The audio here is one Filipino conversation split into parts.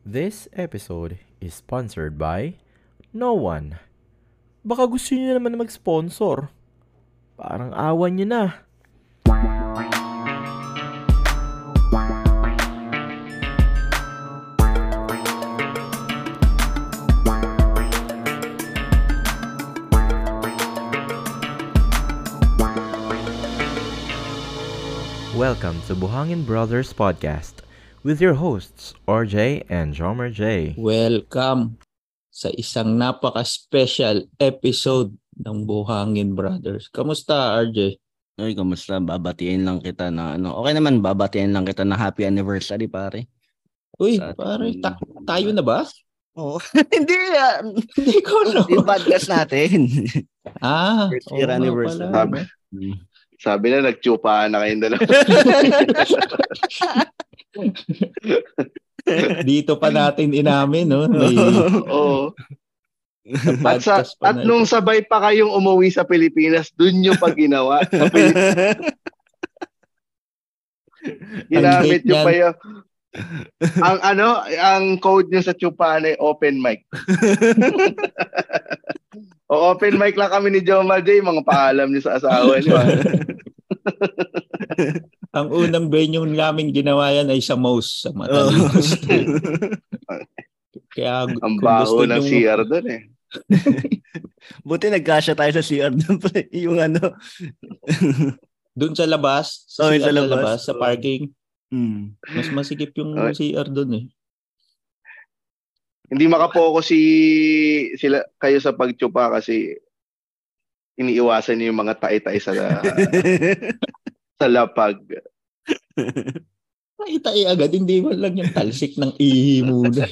This episode is sponsored by no one. Baka gusto niyo naman na mag-sponsor. Parang awan niyo na. Welcome to Buhangin Brothers Podcast with your hosts, RJ and Jomer J. Welcome sa isang napaka-special episode ng Buhangin Brothers. Kamusta, RJ? Uy, kamusta? Babatiin lang kita na ano. Okay naman, babatiin lang kita na happy anniversary, pare. Uy, Sa pare, ta- tayo na ba? Oo. Hindi yan. Hindi ko alam. Yung podcast natin. Ah, First year nga anniversary. pala. Sabi, sabi na nagtsupahan na kayong dalawa. Dito pa natin inamin, no? May Oo. At, sa, at na nung sabay pa kayong umuwi sa Pilipinas, dun nyo pa ginawa. Sa Pilipinas, ginamit nyo pa yung... ang ano, ang code nyo sa ay open mic. o open mic lang kami ni Joma J, mga paalam nyo sa asawa nyo. Ang unang venue namin ginawa yan ay sa Mouse, sa Matalimos. Kaya Ang baho ng CR dun eh. Buti nagkasya tayo sa CR doon pa. Yung ano. Doon sa labas, sa, Oh, CR sa labas. sa parking, Hmm. mas masikip yung Okay. CR doon eh. Hindi makapokus si sila kayo sa pagtsupa kasi iniiwasan niyo yung mga tae-tae sa sa lapag. Tayo agad, hindi man lang yung talsik ng ihi muna.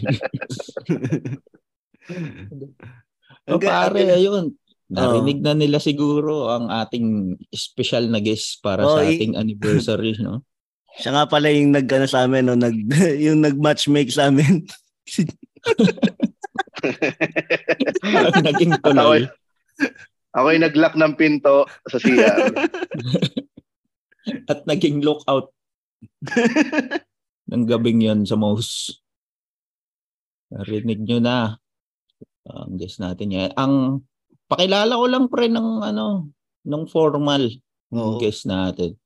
o pare, ayun. Narinig na nila siguro ang ating special na guest para Oh, sa ating anniversary, no? Siya nga pala yung nag ano, sa amin, no? nag, yung nag-matchmake sa amin. Naging tuloy. ako yung nag-lock ng pinto sa CR. At naging lookout ng gabing yon sa mouse. Narinig nyo na. Ang guest natin yan. Ang pakilala ko lang pre ng ano, ng formal ng Oo. guest natin.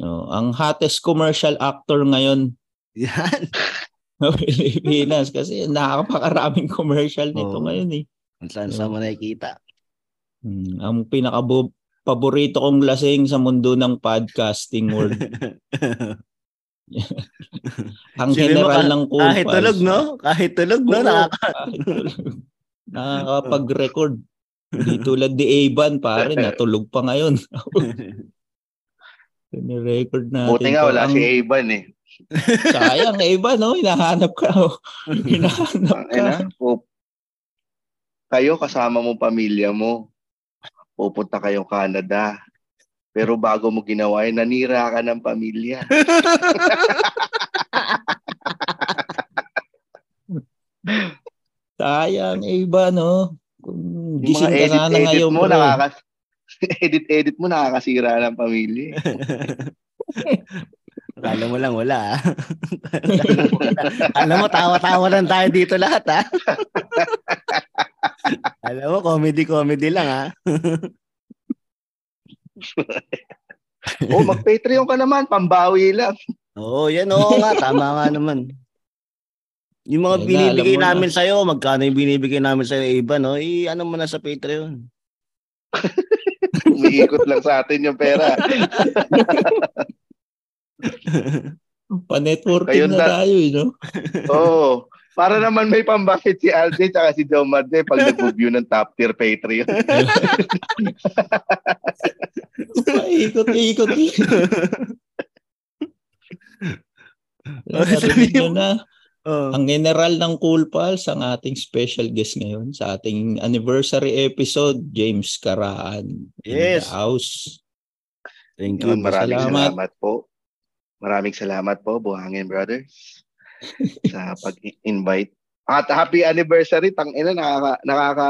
No, ang hottest commercial actor ngayon Yan. sa Pilipinas kasi nakakapakaraming commercial nito Oo. ngayon eh. Kung saan saan mo nakikita. Hmm, ang pinaka paborito kong lasing sa mundo ng podcasting world. ang Sino mo general ka- ng cool Kahit tulog, no? Kahit tulog, no? Nakaka- kahit tulog. Nakakapag-record. Hindi tulad ni Aban, pare, natulog pa ngayon. Ni-record natin. Buti nga wala Ang- si Aban eh. Sayang, Aban, no? Hinahanap ka. oh. Hinahanap Ay ka. na, pup- kayo kasama mo pamilya mo. Pupunta kayong Canada. Pero bago mo ginawa yun, nanira ka ng pamilya. Sayang, Aban, no? Kung gising ka sana edit-edit ngayon, mo, nakakas edit-edit mo, nakakasira ng pamilya. eh. Alam mo lang, wala. ah. Alam mo, tawa-tawa lang tayo dito lahat, ha? Alam mo, comedy-comedy lang, ha? oh, mag-Patreon ka naman, pambawi lang. Oo, yan, oo nga. Tama nga naman. Yung mga Ayun na, binibigay na. namin sa'yo, magkano yung binibigay namin sa'yo, iba, no? I, ano mo na sa Patreon. Umiikot lang sa atin yung pera. Pa-networking Kayo na na- tayo, eh, no? Oo. Para naman may pambakit si Alde tsaka si Joe Marde pag nag-review ng top tier Patreon. Narinig nyo mo. na. oh. Ang general ng Cool Pals, ang ating special guest ngayon sa ating anniversary episode, James Karaan. in Yes. the house. Thank you. Maraming Salamat. salamat. po. Maraming salamat po, Buhangin Brothers, sa pag-invite. At happy anniversary, tang ina nakaka, nakaka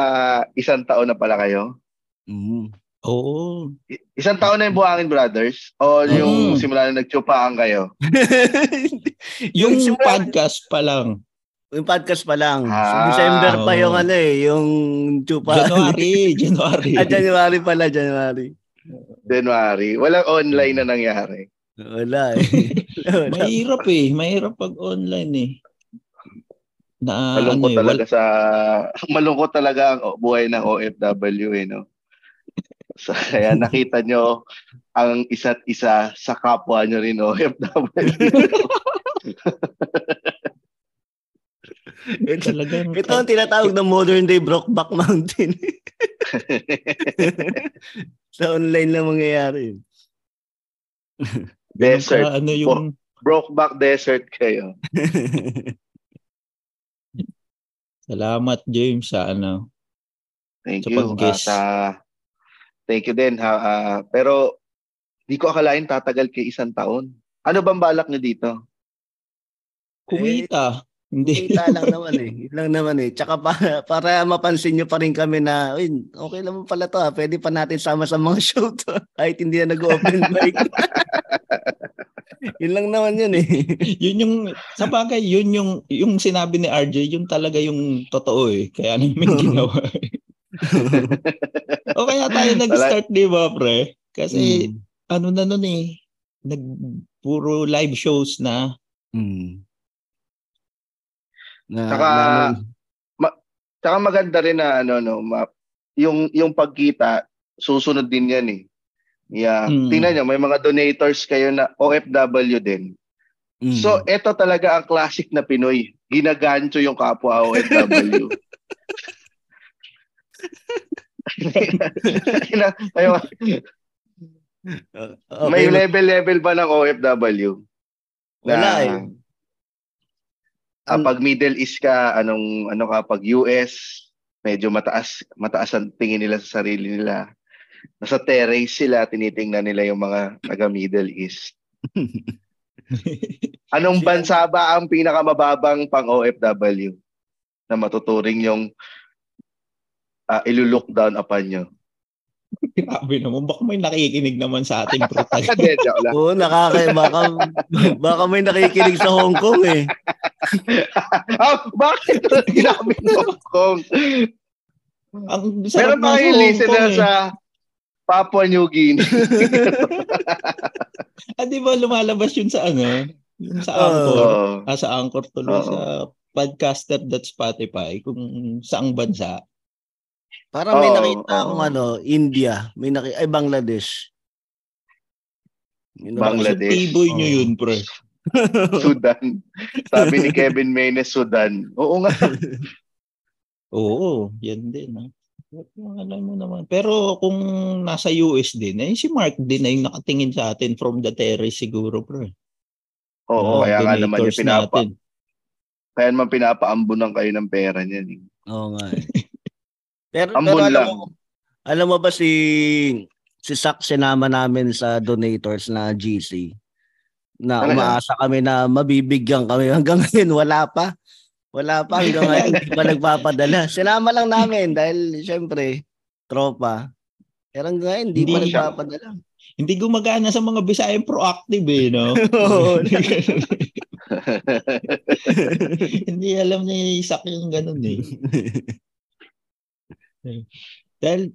isang taon na pala kayo. Mm. Oo. I- Isang taon na yung Buhangin Brothers o yung Mm. simula na nagtsupaan kayo? Yung simula- podcast pa lang. Yung podcast pa lang. Ah, December pa oo. yung ano eh, yung chupa. January, January. ah, January pala, January. January. Walang online na nangyari. Wala eh. Wala. Mahirap eh. Mahirap pag online eh. Na Malungkot ano eh, talaga sa malungkot talaga ang buhay ng OFW eh no. So, kaya nakita nyo ang isa't isa sa kapwa nyo rin OFW. wal- talagang Ito ang tinatawag na modern day Brokeback Mountain. Sa online lang mangyayari. Desert. ano yung Brokeback desert kayo. salamat James sa ano. Thank Sa you. pag-guess. Ah, sa- thank you din. Ha, Ah, pero di ko akalain tatagal kay isang taon. Ano bang balak nyo dito? Kumita. Hindi. Kita lang naman eh. Yun lang naman eh. Tsaka para, para mapansin nyo pa rin kami na, uy, okay naman pala to ha. Pwede pa natin sama sa mga show to. Kahit hindi na nag-open mic. yun lang naman yun eh. yun yung sa bagay yun yung yung sinabi ni RJ yun talaga yung totoo eh kaya namin ginawa o kaya tayo nag-start di ba pre kasi Mm. ano na nun eh nag puro live shows na Mm. Na, Tsaka- na- Tsaka maganda rin na ano no, ma- yung yung pagkita susunod din 'yan eh. Yeah. Mm. Tingnan nyo, may mga donators kayo na OFW din. mm. So, ito talaga ang classic na Pinoy. Ginagancho yung kapwa OFW. Ayun, Okay, may ma- level-level ba ng OFW? Wala eh. Ah, pag Middle East ka, anong ano ka pag US, medyo mataas mataas ang tingin nila sa sarili nila. Nasa terrace sila, tinitingnan nila yung mga taga Middle East. Anong bansa ba ang pinakamababang pang OFW na matuturing yung uh, ilulook down upon nyo? Grabe naman baka may nakikinig naman sa lang. Oo, nakaka baka baka may nakikinig sa Hong Kong eh. ah, bakit ginamit Hong Kong? ang Meron pa Hong listener eh. sa Papua New Guinea. ah, di ba lumalabas yun sa ano yung sa. Anchor Oo. ah, sa Anchor tuloy Oo. sa podcaster.spotify kung saang bansa Parang may Oo, nakita akong ano, India, may nakita ay Bangladesh. Yun. Bangladesh. Sa tiboy nyo Oo. yun, pre. Sudan. Sabi ni Kevin Menes, Sudan. Oo nga. Oo, yan din. Ha? Alam mo naman. Pero kung nasa US din, eh, si Mark din na yung nakatingin sa atin from the terrace siguro, pre. Oo, Mga kaya nga naman yung pinapa, natin. kaya naman pinapaambunan kayo ng pera niyan. Eh. Oo nga. eh. Pero, Ambon pero alam lang. mo, alam mo ba si si Sak sinama namin sa donators na GC na umaasa kami na mabibigyan kami hanggang ngayon wala pa. Wala pa hanggang ngayon hindi pa nagpapadala. Sinama lang namin dahil syempre tropa. Pero hanggang ngayon hindi, pa Hindi siya- nagpapadala. Hindi gumagana sa mga Bisayang proactive eh, no? Hindi alam ni Isak yung ganun eh. Dahil,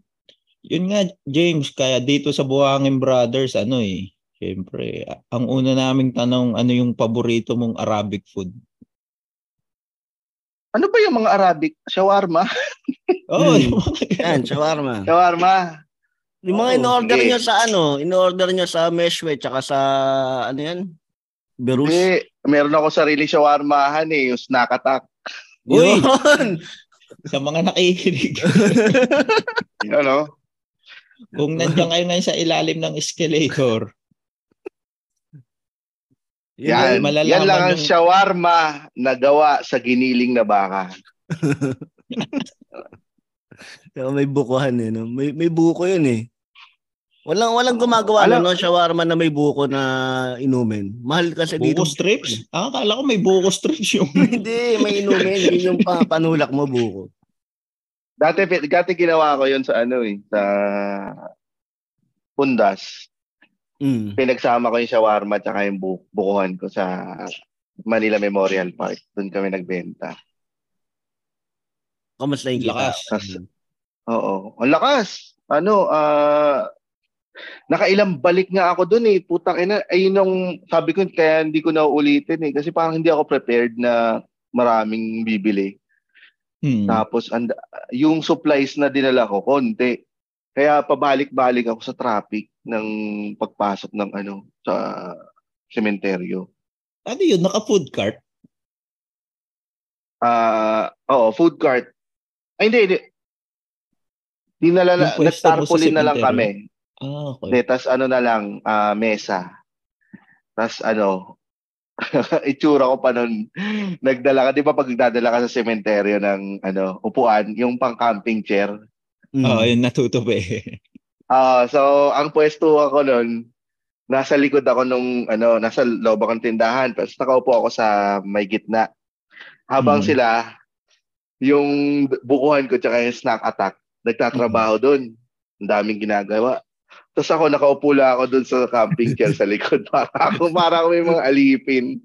yun nga, James, kaya dito sa Buhangin Brothers, ano eh, Siyempre, ang una naming tanong, ano yung paborito mong Arabic food? Ano ba yung mga Arabic? Shawarma? Oh, Hmm. yung mga- Yan, shawarma. Shawarma. Yung mga Oo, in-order sige. nyo sa ano, in-order nyo sa Meshwe tsaka sa ano yan? Berus. Hindi, meron ako sarili shawarmahan eh, yung snack attack. Uy! Yun! sa mga nakikinig. Ano? Kung nandiyan kayo ngayon sa ilalim ng escalator, Yan, malalaman yan lang ang yung- shawarma na gawa sa giniling na baka. Saka may bukuhan eh. No? May, may buko yun eh. Walang walang gumagawa Alam- no, no, shawarma na may buko na inumin. Mahal kasi dito. buko strips? Ah, akala ko may buko strips yung... Hindi, may inumin. Yun yung pa, panulak mo buko. Dati, dati ginawa ko yun sa ano eh, sa Pundas. Mm. Pinagsama ko yung shawarma at yung bu- bukuhan ko sa Manila Memorial Park. Doon kami nagbenta. Kamusta yung kita? Lakas. Kas- Oo. Ang lakas. Ano, ah nakailang balik nga ako dun eh. Putang ina, ayun yung sabi ko kaya hindi ko na uulitin eh kasi parang hindi ako prepared na maraming bibili. Hmm. Tapos and, yung supplies na dinala ko konti. Kaya pabalik-balik ako sa traffic ng pagpasok ng ano sa sementeryo. Ano yun? Naka-food cart? Ah, oo, food cart. Ay hindi, hindi. Dinala na, nagtarpaulin na lang kami. Ah, okay. Hindi, tas ano na lang, ah, mesa. Tas ano, itsura ko pa nun, nagdala ka, di ba pag nagdadala ka sa sementeryo ng ano, upuan, yung pang camping chair. Mm. Oo, yun natutupi. Ah, so ang pwesto ako nun, nasa likod ako nung ano, nasa loob akong tindahan, tapos nakaupo ako sa may gitna. Habang Mm. sila yung bukuhan ko tsaka yung snack attack, nagtatrabaho doon. Ang daming ginagawa. Tapos ako nakaupo lang ako doon sa camping chair sa likod. Para ako, para ako may mga alipin.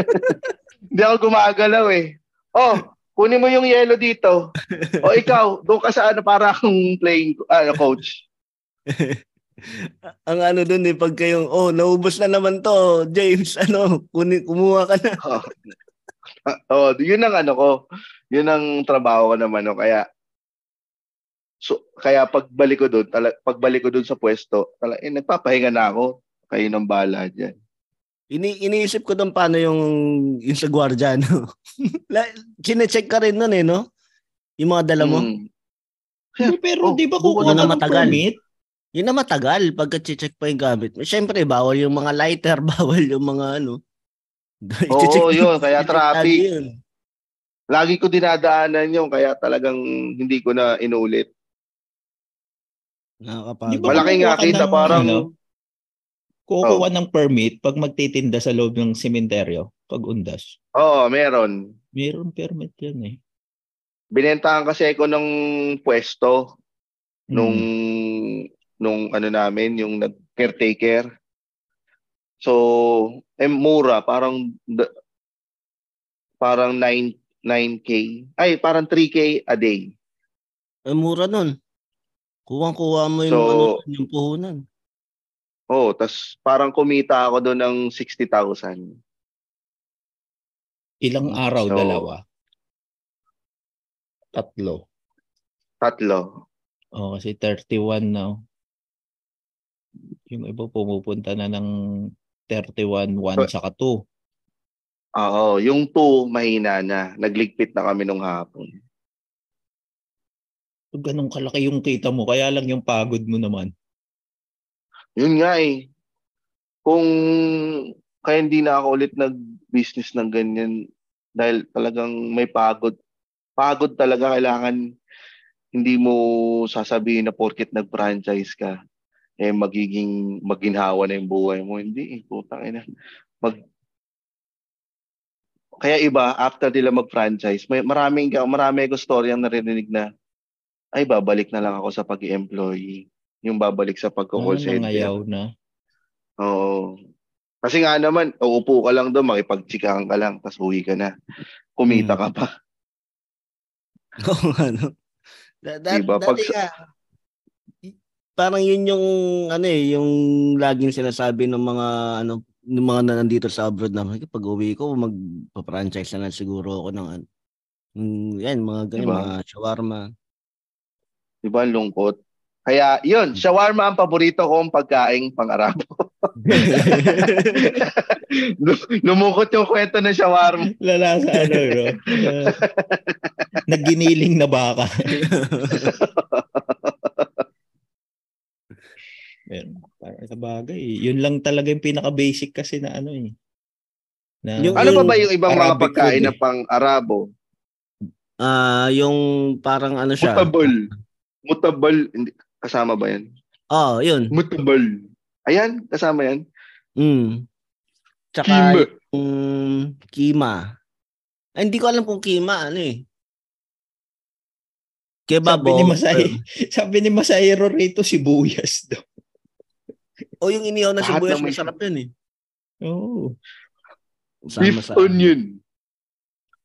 Hindi ako gumagalaw eh. Oh, kunin mo yung yellow dito. O ikaw, doon ka sa ano para akong playing ano, coach. Ang ano dun eh, pag kayong, oh, naubos na naman to, James, ano, kunin, kumuha ka na. Oh, yun ang ano ko. Yun ang trabaho ko naman no. Kaya so kaya pagbalik ko doon, tala, pagbalik ko doon sa pwesto, tala, eh, nagpapahinga na ako. Kayo ng bala diyan. Ini iniisip ko doon paano yung, yung sa gwardiya, no? Chine-check ka rin nun eh, no? Yung mga dala mo. Mm. Pero, pero Oh, di ba kukuha na matagal. permit? Yun na matagal pagka check pa yung gamit. Siyempre, bawal yung mga lighter, bawal yung mga ano. Oo, yun. Kaya traffic. yun. Lagi ko dinadaanan yun. Kaya talagang hindi ko na inulit. Nakakapagod. Di ba Malaking kumukuha ka akin na ng, parang... ano, Kukuha ng permit pag magtitinda sa loob ng sementeryo, pag undas. Oo, meron. Mayroon permit yan eh. Binentahan kasi ako ng pwesto nung Hmm. nung ano namin, yung nag caretaker. So, eh, mura, parang parang 9 9k. Ay, parang 3k a day. Ay, mura nun. Kuwang-kuha mo yung, So- ano, yung puhunan. Oh, tas parang kumita ako doon ng 60,000. Ilang araw, So- dalawa? Tatlo. Tatlo. Oh, kasi 31 na. Yung iba pumupunta na ng 31, 1 saka 2. Oo, yung 2 mahina na. Nagligpit na kami nung hapon. Ganun kalaki yung kita mo, kaya lang yung pagod mo naman. Yun nga eh. Kung kaya hindi na ako ulit nag-business ng ganyan dahil talagang may pagod. Pagod talaga kailangan hindi mo sasabihin na porket nag-franchise ka eh magiging maginhawa na yung buhay mo. Hindi eh, putang ina. Mag kaya iba after nila mag-franchise, may maraming marami ako story ang narinig na ay babalik na lang ako sa pag-employee. Yung babalik sa pagko-call center. nangayaw na. Oo. Kasi nga naman, uupo ka lang doon, makipagtsikahan ka lang, tapos uwi ka na. Kumita Hmm. ka pa. Oo, ano. Da, da, Diba, dati pag sa- nga, y- parang yun yung, ano eh, yung laging sinasabi ng mga, ano, ng mga na nandito sa abroad na, pag uwi ko, magpa-franchise na lang siguro ako ng, mm, yan, mga ganyan, Diba? mga shawarma. Di ba, ang lungkot. Kaya, yun, shawarma ang paborito kong pagkaing pang-Arabo. Lu- Lumukot yung kwento ng shawarma. Lala sa ano, no? Uh, nagginiling na baka. Pero, para sa bagay, yun lang talaga yung pinaka-basic kasi na ano eh. Na, Yung- Ano pa ba yung ibang mga Arabic pagkain food na eh. pang-Arabo? Ah, yung parang ano siya. Mutabal. Mutabal. Hindi, kasama ba yan? Oh, yun. Mutabal. Ayan, kasama yan. Mm. Tsaka Kima. yung kima. Ay, hindi ko alam kung kima, ano eh. Kebab sabi ni o- Masay, sabi ni Masayro rito sibuyas daw. O yung inihaw na Lahat sibuyas, masarap yun eh. Oo. Beef Sama sa- onion.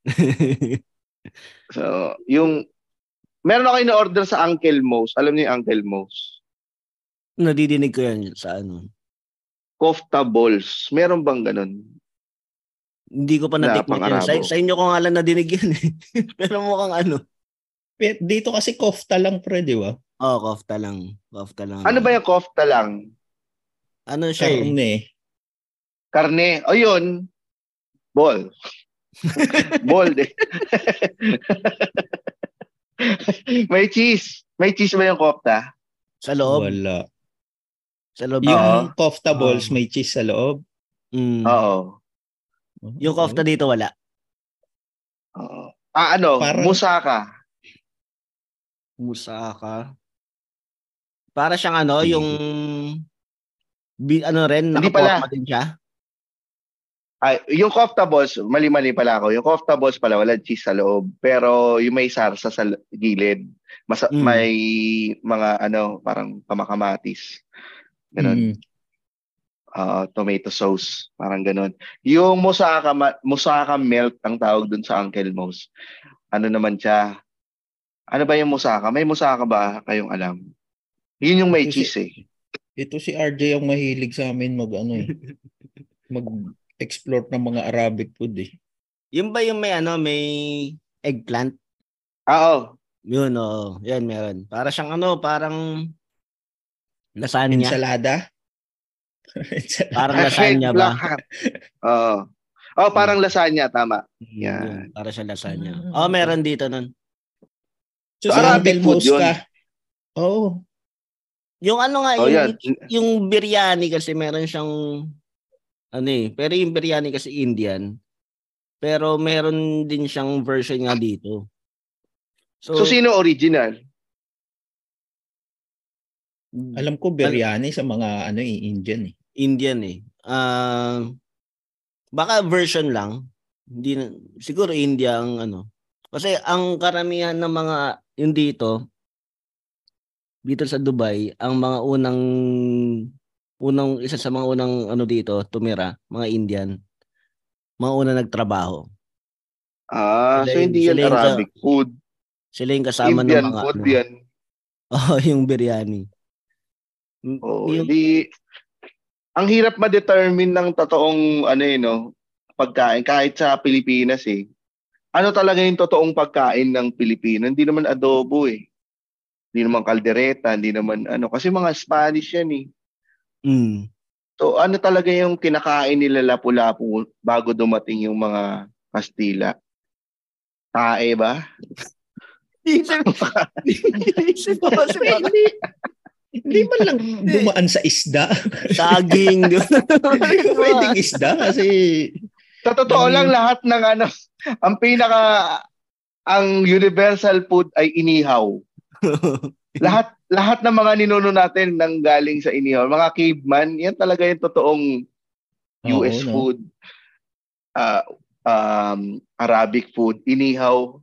So, yung meron ako in-order sa Uncle Mo's. Alam niyo yung Uncle Mo's? Nadidinig ko yan sa ano. Kofta balls. Meron bang ganun? Hindi ko pa Na natikman yan. Sa, sa inyo ko nga lang nadinig yan eh. Pero mukhang ano. Dito kasi kofta lang pre, di ba? Oh, kofta lang. Kofta lang. Ano ba yung kofta lang? Ano siya eh? Karne. Karne. O yun. Ball. Ball eh. May cheese. May cheese ba yung kofta? Sa loob. Wala. Sa loob. Yung Oo. kofta balls Oo. may cheese sa loob. Mm. Oo. Yung kofta dito wala. Oo. Ah, ano? Parang- Musaka. Musaka. Para siyang ano, yung bi, ano rin, Hindi nakaporma pala. din siya. Ay, yung kofta balls, mali-mali pala ako. Yung kofta balls pala, wala cheese sa loob. Pero yung may sarsa sa gilid. Mas, Mm. May mga ano, parang pamakamatis. Ganun. Mm. Ah, tomato sauce. Parang ganun. Yung musaka, musaka melt ang tawag dun sa Uncle Mo's. Ano naman siya? Ano ba yung musaka? May musaka ba kayong alam? Yun yung may Kasi- cheese eh. Ito si RJ ang mahilig sa amin mag ano eh. Mag-explore ng mga Arabic food eh. Yung ba yung may ano, may eggplant? Ah, oh. Yun, oo. Yan, meron. Para siyang ano, parang lasagna. Ensalada. Parang lasagna ba? Oo. Oh, parang lasagna, tama. Mm, Yan. yun, para siya lasagna. Oh, meron dito nun. So, So, Arabic food yun. ka. Oo. Yung ano nga, Oh, yung, yan. yung biryani kasi meron siyang ano eh, pero yung biryani kasi Indian. Pero meron din siyang version nga dito. So, So, sino original? Alam ko biryani sa mga ano eh, Indian eh. Indian eh. Ah, baka version lang. Hindi na, siguro India ang ano. Kasi ang karamihan ng mga yung dito dito sa Dubai, ang mga unang unang isa sa mga unang ano dito tumira, mga Indian. Mga unang nagtrabaho. Ah, Sila so hindi yan yung ka- Arabic food. Sila yung kasama Indian ng mga food ano. yan. Oh, yung biryani. Oh, yung- hindi ang hirap ma-determine ng totoong ano eh, no, pagkain kahit sa Pilipinas eh. Ano talaga yung totoong pagkain ng Pilipino? Hindi naman adobo eh. Hindi naman kaldereta, hindi naman ano kasi mga Spanish yan eh. Mm. So ano talaga yung kinakain nila lapu-lapu bago dumating yung mga Kastila? Tae ba? Hindi, hindi man lang dumaan sa isda. saging. Pwedeng isda kasi Sa totoo Yung- lang lahat ng ano, ang pinaka ang universal food ay inihaw. lahat lahat ng mga ninuno natin nang galing sa inihaw. Mga caveman, yan talaga yung totoong US Oo, no? food. Ah, um, Arabic food, inihaw.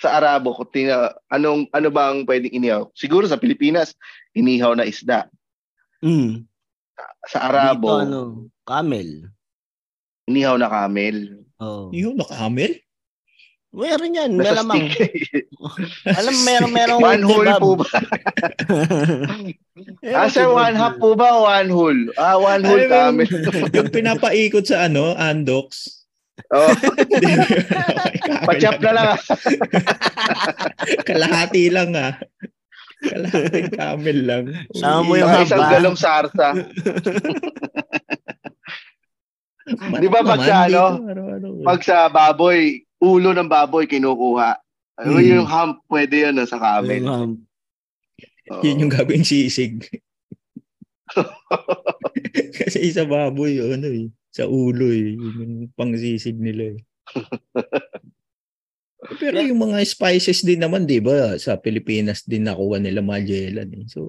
Sa Arabo, kung tina, anong ano ba ang pwedeng inihaw? Siguro sa Pilipinas, inihaw na isda. Mm. Sa Arabo, Dito, ano, camel. inihaw na camel. Oh. Yun, nakamel? Meron yan, malamang. Alam, meron, merong one whole kebab. po ba? Ah, sir, one half po ba o one whole? Ah, one whole Ay, camel. yung pinapaikot sa ano, Andox. Oh, pachap na lang. ah. Kalahati lang ah. Kalahati camel lang. Sama mo yung haba. isang galong sarsa. Di ba pag sa ano, Pag sa baboy, ulo ng baboy kinukuha. Ano Hmm. yung hump, pwede no, sa camel. Yung, um, Oo. Yun yung gagawin sisig. Kasi sa baboy, ano eh, sa ulo eh. Yun yung pangsisig nila eh. Pero yung mga spices din naman, di ba, sa Pilipinas din nakuha nila Magellan eh. So,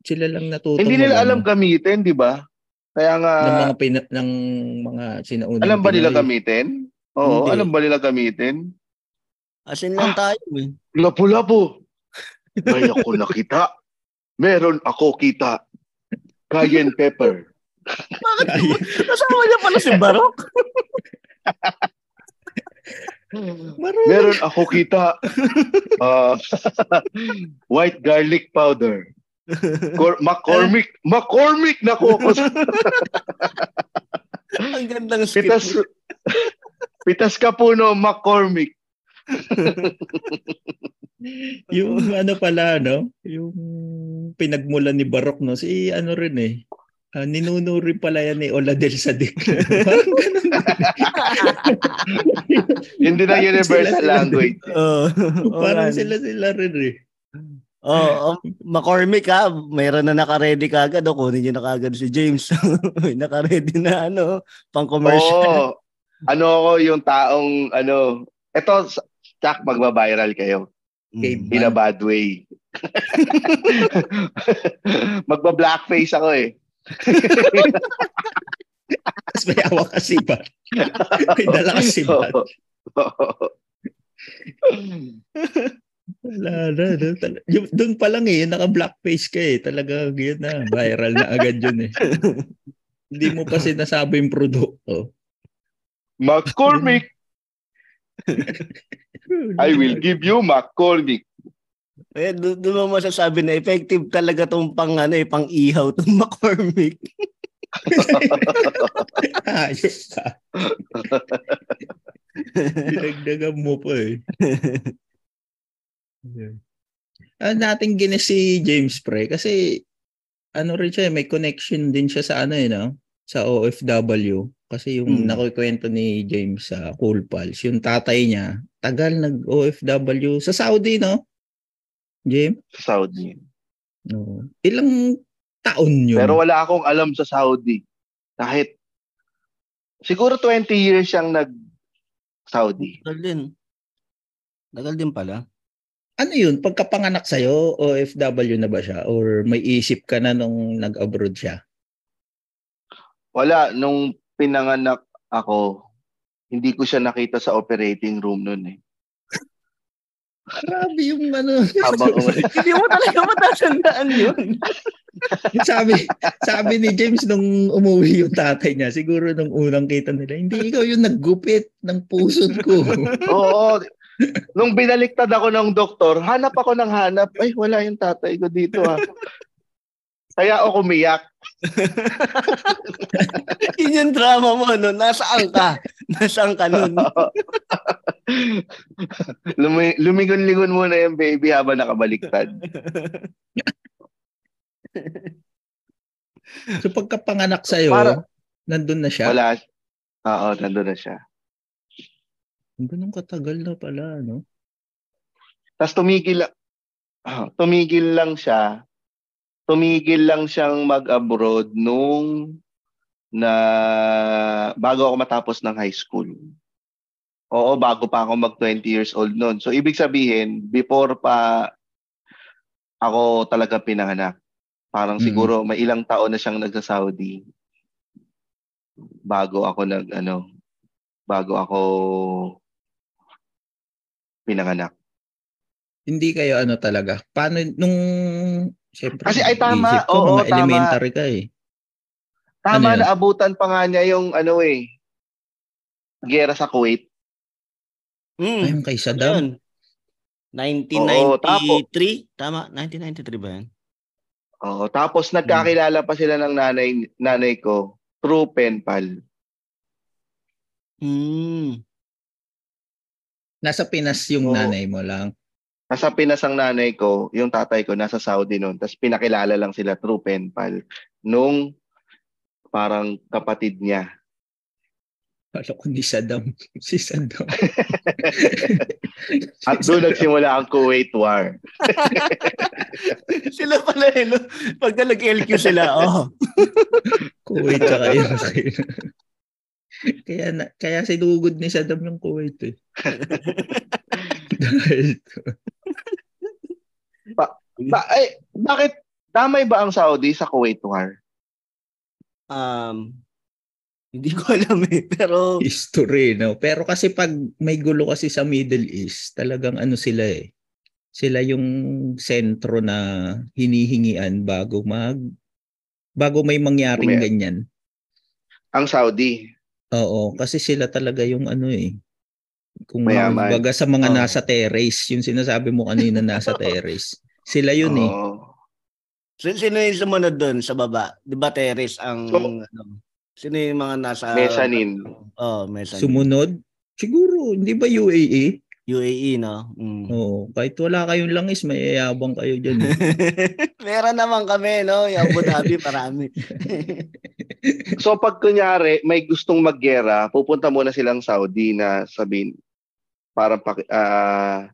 sila lang natuto. Hindi nila alam ano, gamitin, di ba? Kaya nga, ng mga pina- ng mga sinaunang alam ba nila gamitin? Oo, Hindi. alam ba nila gamitin? asin lang tayo eh. Lapu-lapu. May ako nakita. Meron ako kita. Cayenne pepper. Bakit? Kasama niya pala si Barok. Meron ako kita ah, white garlic powder. Cor- McCormick. McCormick na kokos. Ang gandang skit. Pitas, pitas ka puno, McCormick. yung ano pala, no? Yung pinagmulan ni Barok, no? Si ano rin eh. Ah, ninuno rin pala yan ni Oladel Sadik. Parang ganun. Hindi na universal sila- sila language. Oh, Parang oh, sila sila rin eh. Oh, oh, McCormick ha, mayroon na naka-ready kagad. O, kunin niyo na kagad si James. May naka-ready na ano, pang commercial. Oo. Ano ako yung taong, ano, eto, Chuck, magba-viral kayo. Mm. In a bad way. Magba-blackface ako eh. Tapos may awa kasi ba? May dala kasi ba? Wala na. Yung, doon pa lang eh, naka-blackface ka eh. Talaga yun na. Viral na agad yun eh. Hindi mo pa sinasabi yung produkto. McCormick, I will give you McCormick. Eh, doon do mo masasabi na effective talaga tong pang ano eh, pang ihaw tong McCormick. Ayos ka. Dinagdagan mo pa eh. Ah, nating gina si James Pre kasi ano rin siya, eh, may connection din siya sa ano eh, no? Sa OFW. Kasi yung Mm. nakukwento ni James sa Cool Pals, yung tatay niya, tagal nag-OFW sa Saudi, no? James? Sa Saudi. No. Ilang taon yun? Pero wala akong alam sa Saudi. Kahit, siguro 20 years siyang nag-Saudi. Tagal din. Tagal din pala. ano yun? Pagkapanganak sa'yo, OFW na ba siya? Or may isip ka na nung nag-abroad siya? Wala, nung pinanganak ako, hindi ko siya nakita sa operating room noon eh. Grabe yung ano. Habang umalis. Hindi mo talaga matatandaan yun. sabi, sabi ni James nung umuwi yung tatay niya, siguro nung unang kita nila, hindi ikaw yung naggupit ng pusod ko. Oo. Nung binaliktad ako ng doktor, hanap ako ng hanap. Ay, wala yung tatay ko dito ha. Kaya ako umiyak. Yun yung drama mo, no? Nasaan ka? Nasaan ka nun? Lumi- lumigon-ligon muna yung baby habang nakabaliktad. so pagkapanganak sa'yo, Para- nandun na siya? Wala. Oo, nandun na siya. Ganun katagal na pala, no? Tapos tumigil ah, tumigil lang siya. Tumigil lang siyang mag-abroad nung na bago ako matapos ng high school. Oo, bago pa ako mag 20 years old noon. So ibig sabihin, before pa ako talaga pinanganak. Parang Mhm. siguro may ilang taon na siyang nagsa-Saudi bago ako nag ano, bago ako pinanganak. Hindi kayo ano talaga. Paano nung Siyempre, Kasi ay tama, ko, oo, mga tama. elementary ka eh. Tama Ano na abutan pa nga niya yung ano eh, gera sa Kuwait. Ay, Hmm. yung kay Saddam. Yun. 1993? Oo, tapo. Tama? 1993 ba yan? Oo, tapos nagkakilala pa sila ng nanay nanay ko through pen pal. Hmm. Nasa Pinas yung Oo. nanay mo lang. Nasa Pinas ang nanay ko, yung tatay ko nasa Saudi noon. Tapos pinakilala lang sila through pen pal nung parang kapatid niya. Kala ko ni Saddam. Si Saddam. At doon nagsimula ang Kuwait War. sila pala eh. no? Pagka nag-LQ sila, oh. Kuwait tsaka Iraq. kaya, na, kaya sinugod ni Saddam yung Kuwait eh. Dahil Ba- ay, bakit damay ba ang Saudi sa Kuwait War? Um, hindi ko alam eh. Pero, history, no? Pero kasi pag may gulo kasi sa Middle East, talagang ano sila eh. Sila yung sentro na hinihingian bago mag bago may mangyaring May- ganyan. Ang Saudi. Oo, kasi sila talaga yung ano eh. Kung Mayaman. baga sa mga Oo. nasa terrace, yung sinasabi mo kanina nasa terrace. Sila yun eh. Oo. Sino, sino yung sumunod doon sa baba? Di ba terrace ang... So- ano, sino yung mga nasa... Mezzanine. Oh, mezzanine. Sumunod, siguro, hindi ba UAE? UAE, no? Mm. Oo, kahit wala kayong langis, may yayabang kayo dyan. eh. Meron naman kami, no? Yung Abu Dhabi, parami. So pag kunyari may gustong maggera, pupunta muna silang Saudi na sabihin para paki, ah,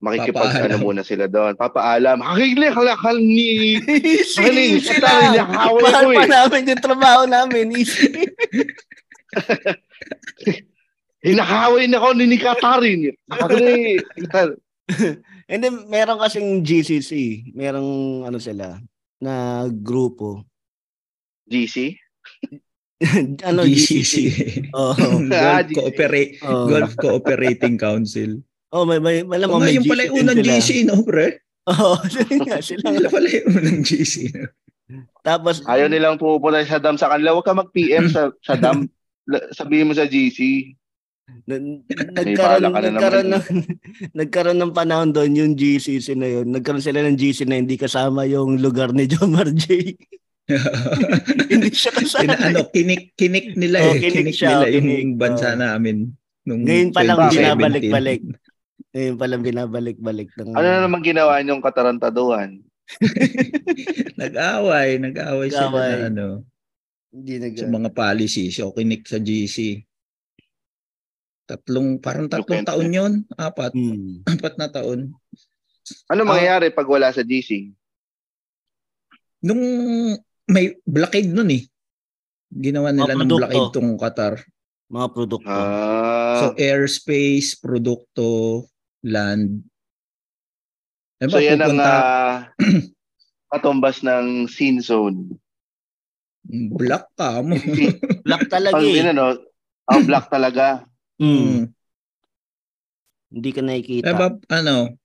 makikipag Papaalam. ano muna sila doon. Papaalam. Hakili halakal ni Hakili Easy Qatar lang. ni haway Mahal ko pa eh. namin yung trabaho namin. Hinahaway na ako ni Katarin. Hakili. And then, meron kasing GCC. Merong ano sila, na grupo. GC? ano, GCC? Oh, Ah, Golf, GC. Cooperate, oh. Golf Cooperating Council. Oh, may, may, O malamang nga, may yung pala GC yung unang sila. GC, no, pre? Oo, sila nga, sila pala yung unang GC. no? Tapos, Ayaw nilang pupunta sa dam sa kanila. Huwag ka mag-PM sa, sa dam. Sabihin mo sa GC. nagkaroon, na nagkaroon, naman. ng, nagkaroon ng panahon doon yung GCC na yun. Nagkaroon sila ng GC na hindi kasama yung lugar ni Jomar J. hindi siya kasama. Kina, ano, kinik, kinik nila Oh, eh. kinik Kinik, siya, nila oh, yung kinik. bansa Oh. namin. Nung Ngayon pa lang 2017. binabalik-balik. Ngayon pa lang binabalik-balik. Ng, Ano na naman ginawa niyong katarantaduhan? Nag-away, nag-away sila Nag-away. na ano, Hindi nag sa mga policies. O kinik sa GC. Tatlong, parang tatlong Depende. taon yun. Apat. Hmm. Apat na taon. Ano Ah. mangyayari pag wala sa GC? Nung may blockade nun eh. Ginawa nila ng blockade tong Qatar. Mga produkto. Ah, So airspace, produkto, land. So ba, yan ang pupunta, ah, katumbas ng scene zone. black ka mo. Black talaga Pag eh. yun, ano, ang black talaga. Hmm. Hmm. Hindi ka nakikita. Diba, ano,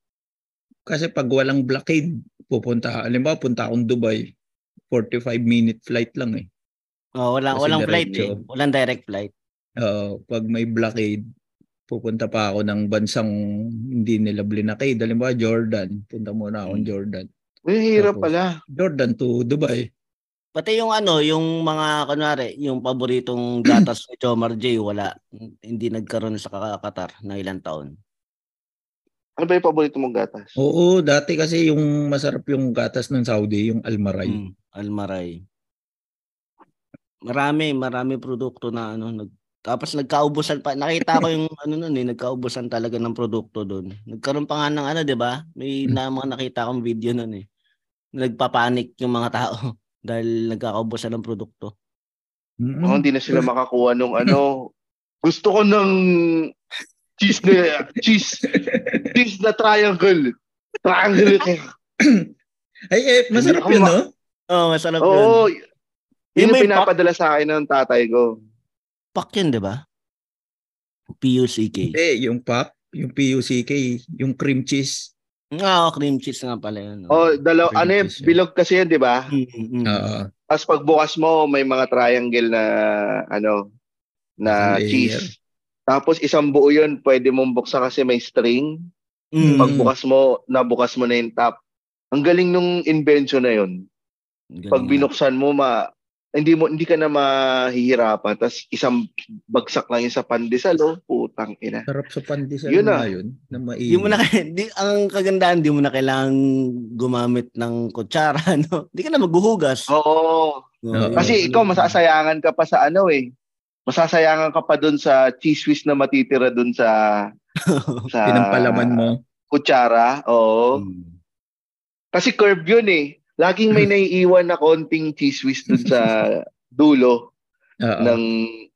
kasi pag walang blockade, pupunta, alam ba, punta akong Dubai, 45 minute flight lang eh. Oh, walang Kasi walang flight eh. Walang direct flight. Uh, pag may blockade, pupunta pa ako ng bansang hindi nila blinakade. Alam ba, Jordan. Punta muna akong Hmm. Jordan. Uy, hirap Tapos, pala. Jordan to Dubai. Pati yung ano, yung mga kunwari, yung paboritong gatas ni Jomar J, wala. Hindi nagkaroon sa Qatar na ilang taon. Ano ba yung paborito mong gatas? Oo, dati kasi yung masarap yung gatas ng Saudi, yung Almaray. Hmm. Almaray. Marami, marami produkto na ano, nag, tapos nagkaubusan pa. Nakita ko yung ano nun eh, nagkaubusan talaga ng produkto doon. Nagkaroon pa nga ng ano, 'di ba? May na mga nakita akong video nun eh. Nagpapanik yung mga tao dahil nagkakaubusan ng produkto. Mm-mm. Oh, hindi na sila makakuha nung ano. Gusto ko ng cheese na cheese cheese na triangle. Triangle. Ay, eh, masarap yun, no? Oh, masarap yun. Oo. Yun Yung yung may pinapadala sa akin ng tatay ko. Pak yun, 'di ba? PUCK. Eh, yung pop, yung PUCK, yung cream cheese. Ah, oh, cream cheese nga pala yun. Oh, dalaw Cream ano yun, cheese, yeah. bilog kasi yun, 'di ba? Mm. Oo. Tapos pagbukas mo, may mga triangle na ano na Layer. cheese. Tapos isang buo yun, pwede mong buksan kasi may string. Mm. Pagbukas mo, nabukas mo na yung top. Ang galing nung invention na yun. Ganun Pag binuksan mo, ma hindi mo hindi ka na mahihirapan. Tapos isang bagsak lang yung sa pandesal, oh, putang ina. Sarap sa pandesal Yun na yun. Na Di mo na di, ang kagandaan di mo na kailangan gumamit ng kutsara no. Di ka na maghuhugas. Oo. Oo. Kasi ikaw masasayangan ka pa sa ano eh. Masasayangan ka pa doon sa cheese whiz na matitira doon sa sa Pinampalaman mo. kutsara. Oo. Mm. Kasi curve yun eh. Laging may naiiwan na konting cheese whiz doon sa dulo Oo. ng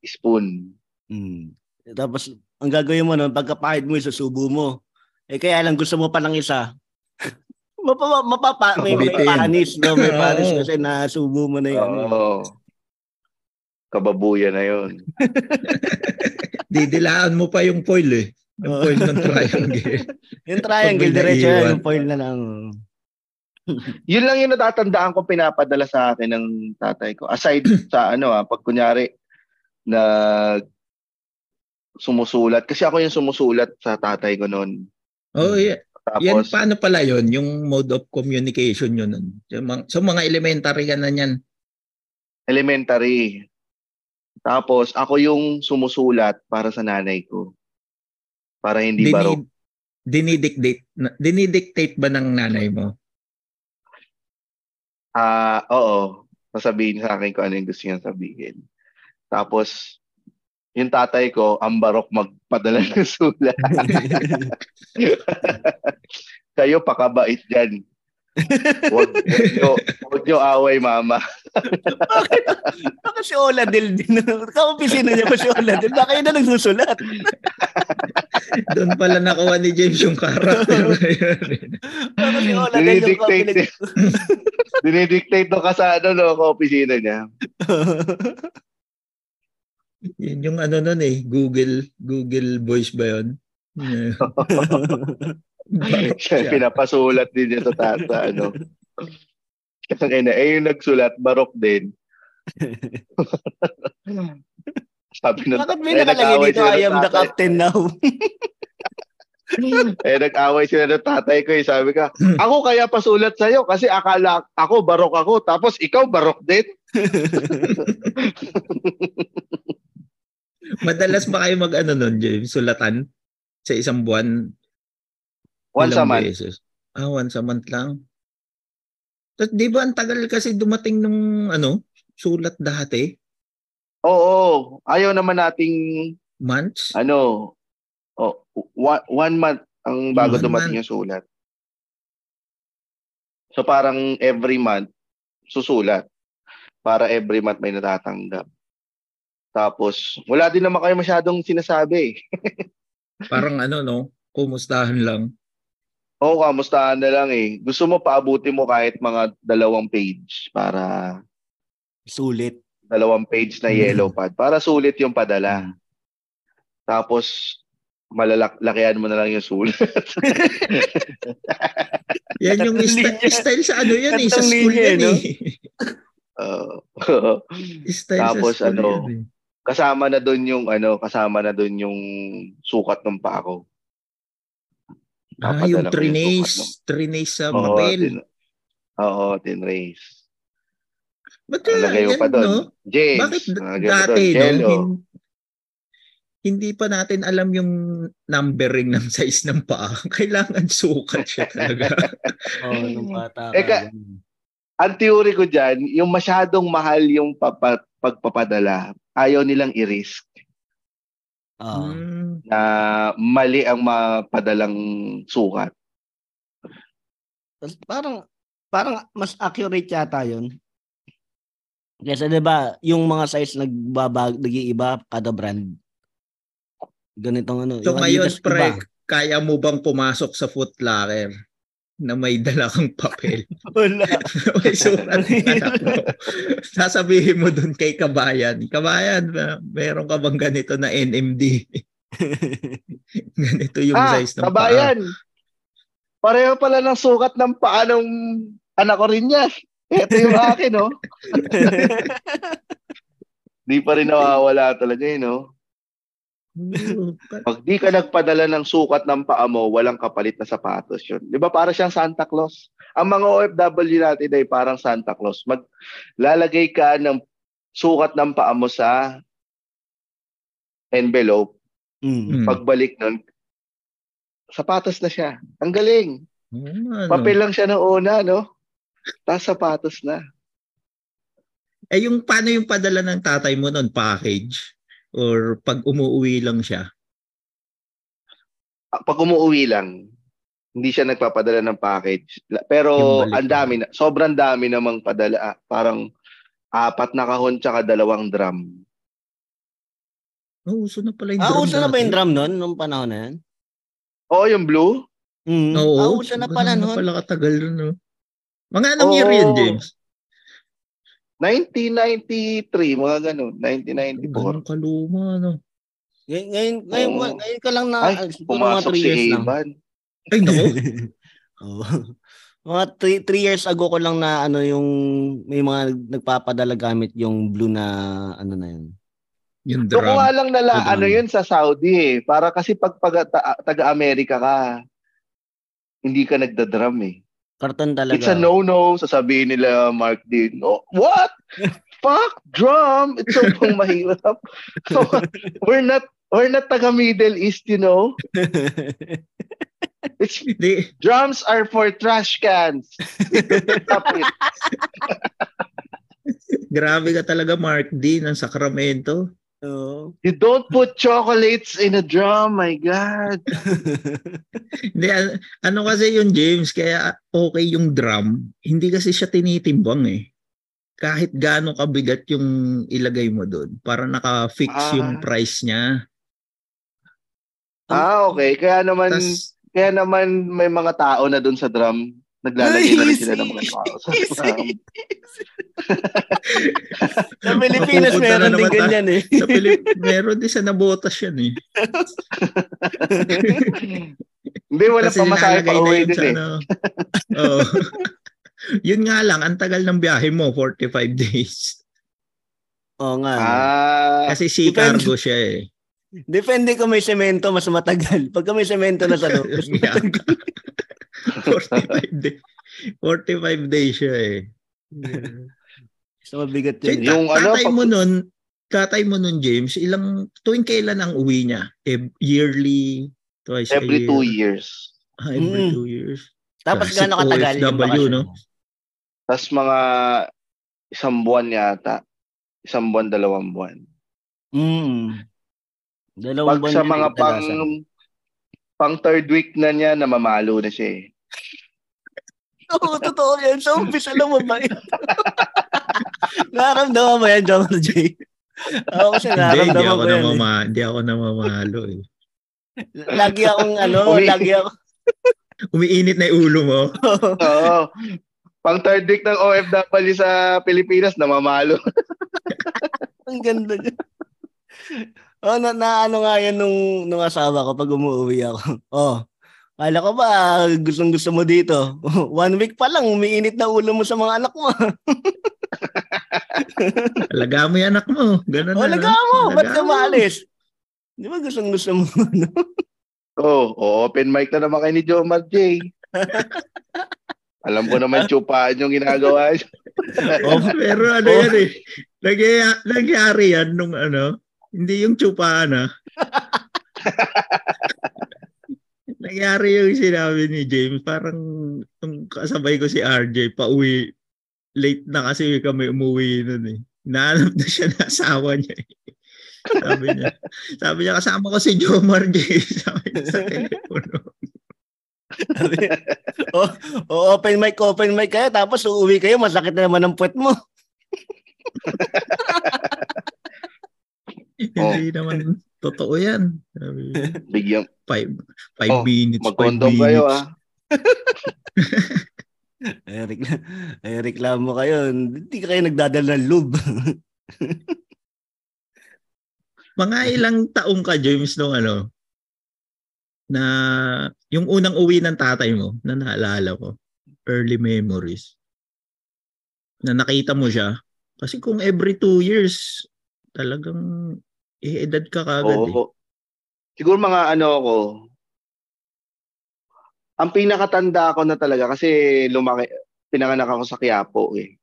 spoon. Mm. Tapos ang gagawin mo nun pagkapahid mo susubo mo. Eh kaya lang gusto mo pa ng isa. Mapa, mapapa, may, may panis, no? May panis kasi nasubo mo na yun. Oo. Kababuya na yun. Didilaan mo pa yung foil eh. Yung foil ng triangle. Yung triangle, diretso yan, yung foil na lang. Yun lang yung natatandaan ko pinapadala sa akin ng tatay ko. Aside sa ano ah, pag kunyari na sumusulat. Kasi ako yung sumusulat sa tatay ko noon. Oh, yeah. Yan, Tapos, paano pala yon Yung mode of communication yun. nun? Yung mga, so, mga elementary ka na yan. elementary. Tapos, ako yung sumusulat para sa nanay ko. Para hindi Dini- barok. Dinidictate, dinidictate ba ng nanay mo? Ah, oo. Sasabihin sa akin kung ano yung gusto niya sabihin. Tapos, yung tatay ko, ang barok magpadala ng sulat. Kayo, pakabait dyan. Huwag, huwag, nyo, huwag nyo away, mama. Bakit? Bakit si Oladil din? Kaopisina niya pa si Oladil. Baka yun na nagsusulat. Doon pala nakuha ni James yung character na yun. Bakit si Oladil yung Dinidictate, kapilig- dinidictate no kasano no, ka-opisina niya. Yun yung ano nun eh, Google, Google Voice ba yun? Yeah. Pinapasulat din niya sa tata, ano. Kasi na, eh, yung nagsulat, barok din. Sabi na, Bakit may eh, nakalagay dito, I am the captain now? eh, nag-away sila ng tatay ko. Eh. Sabi ka, ako kaya pasulat sa'yo kasi akala ako, barok ako. Tapos ikaw, barok din. Madalas ba kayo mag ano nun, James? Sulatan? Sa isang buwan? Once a month. beses? Ah, once a month lang. Tapos di ba ang tagal kasi dumating nung ano, sulat dati? Oo, ayaw naman nating, Months? ano, oh, one, one month ang bago One dumating yung sulat. So parang every month, susulat. Para every month may natatanggap. Tapos, wala din naman kayo masyadong sinasabi. Parang ano, no? Kumustahan lang. Oo, kamustahan na lang eh. Gusto mo paabuti mo kahit mga dalawang page para Sulit. dalawang page na yellow pad para sulit yung padala. Tapos malalaki mo na lang yung sulat. Yan yung linya. style sa ano yan eh. Sa school yan no? eh. Oo. style Tapos sa ano, yan eh. kasama na doon yung ano, kasama na doon yung sukat ng paa ko. Ah, yung trinace. Trinace sa Oo, papel. tin- Oo, tinrace. Ba't lagay mo yan, pa doon. no? James. Bakit dati, doon, no? Hin- hindi pa natin alam yung numbering ng size ng paa. Kailangan sukat siya talaga. Oo, oh, nung bata Eh, ka- Ang theory ko dyan, yung masyadong mahal yung papa, pagpapadala, ayaw nilang i-risk Hmm. na mali ang mapadalang sukat. Parang parang mas accurate yata 'yun. Kasi 'di ba, yung mga size nagbabag nag-iiba kada brand. Ganitong ano, So yung ngayon, Adidas pre, iba. kaya mo bang pumasok sa Foot Locker na may dala kang papel? Wala. may anak mo. Sasabihin mo dun kay kabayan, kabayan, ba- meron ka bang ganito na NMD? ganito yung ah, size ng paa. kabayan. Pareho pala ng sukat ng paa ng anak ko rin yan. Ito yung akin, no? Di pa rin nawawala talaga, eh, no? Pag di ka nagpadala ng sukat ng paa mo, walang kapalit na sapatos yun. Di ba para siyang Santa Claus? Ang mga OFW natin ay parang Santa Claus. Maglalagay ka ng sukat ng paa mo sa envelope. Mm. Hmm. Pagbalik nun, sapatos na siya. Ang galing. Ano. Papel lang siya ng una, no? Tapos sapatos na. Eh yung paano yung padala ng tatay mo nun? Package? Or pag umuwi lang siya? Ah, Pag umuwi lang, hindi siya nagpapadala ng package. Pero ang dami na, sobrang dami namang padala. Ah, Parang apat na kahon tsaka dalawang drum. Oh, uso na pala yung Ah, drum uso na ba yung drum noon nung panahon na yan? Oo, yung blue. Mm. Oo. Ah, uso na pala noon. pala katagal nun, no? Mga anong year yun. James? 1993, mga ganun. 1994. Ganun kaluma, no? Ngay- Ngayon, ngayon, Oo. ngayon ka lang na, Ay, pumasok 3 si years lang. Evan. Ay, nako. Oo. Mga 3 years ago ko lang na ano yung may mga nagpapadala gamit yung blue na ano na yun. Yung Doon drum. nga lang nala, ano yun sa Saudi eh. Para kasi pag, pag ta- taga-Amerika ka, hindi ka nagda-drum eh. Karton talaga. It's a no-no, sasabihin nila Mark Dean. Oh, what? Fuck drum. It's so pang mahirap. So, we're not we're not taga Middle East, you know. It's drums are for trash cans. Grabe ka talaga, Mark D, ng Sacramento. Oo. You don't put chocolates in a drum, my God. Hindi, an- ano kasi yung James, kaya okay yung drum, hindi kasi siya tinitimbang eh. Kahit gaano kabigat yung ilagay mo doon, para naka-fix Ah. yung price niya. Ah, okay. Kaya naman, Tas, kaya naman may mga tao na doon sa drum. Naglalagay na rin sila ng mga tao sa Pilipinas meron din ganyan eh. sa Pilip, meron din sa nabotas yan eh. Hindi, wala Kasi pa masahe pa uwi din eh. ano. Oo. yun nga lang, ang tagal ng biyahe mo, 45 days. Oo nga. Ah, Kasi Depende. cargo siya eh. Depende kung may semento, mas matagal. Pagka may semento na sa loob, mas matagal. 45 days. 45 days siya eh. So, mabigat So, yun. Yung ano, tatay pag- mo nun, tatay mo nun, James, ilang, tuwing kailan ang uwi niya? Eh, yearly, twice every a year? two years. Ah, every Mm. two years. Tapos Classic gaano katagal yung OFW, bakasyon no? mo? Tapos mga isang buwan yata. Isang buwan, dalawang buwan. Mm. Dalawang Pag buwan sa mga pang. Pang third week na niya, namamalo na siya eh. Oo, totoo yan. Sa umpisa lang mabait. Naramdaman mo yan, John J. Oo, kasi ako ko yan. eh. namama, hindi ako namamalo eh. Lagi akong ano, Umi- lagi ako. Umiinit na yung ulo mo. Oo. Pang third week ng OFW sa Pilipinas, namamalo. Ang ganda niya. Oh, na, na ano nga yan nung, nung asawa ko pag umuwi ako. Oh, kala ko ba gustong gusto mo dito? One week pa lang, umiinit na ulo mo sa mga anak mo. Alaga mo yung anak mo. Ganun Oh, na. laga mo, ba't ka Alaga mo. maalis? Di ba gustong gusto mo? ano? Oh, oh, open mic na naman kayo ni Joe Mark J. Alam ko naman tsupaan yung ginagawa niya. Oh, pero ano yan eh. Nangyari yan nung ano, hindi yung tsupaan ah. nangyari yung sinabi ni James, parang nung kasabay ko si RJ, pauwi, late na kasi kami umuwi nun eh. Nahanap na siya na asawa niya eh. Sabi niya, sabi niya kasama ko si Jomar J. Sabi niya sa telepono. oh, oh, open mic, open mic kayo, tapos uuwi kayo, masakit na naman ang puwet mo. Hindi naman totoo yan. Bigyan, five, five Oh, minutes, five mag-condom minutes. kayo ah. Ay, rekla- ay reklamo kayo. Hindi kayo nagdadala ng lube. Mga ilang taong ka, James, nung ano, na yung unang uwi ng tatay mo, na naalala ko, early memories, na nakita mo siya. Kasi kung every two years, talagang eh, edad ka kagad eh. Oo. Siguro mga ano ako, ang pinakatanda ko na talaga kasi lumaki, pinanganak ako sa Quiapo eh.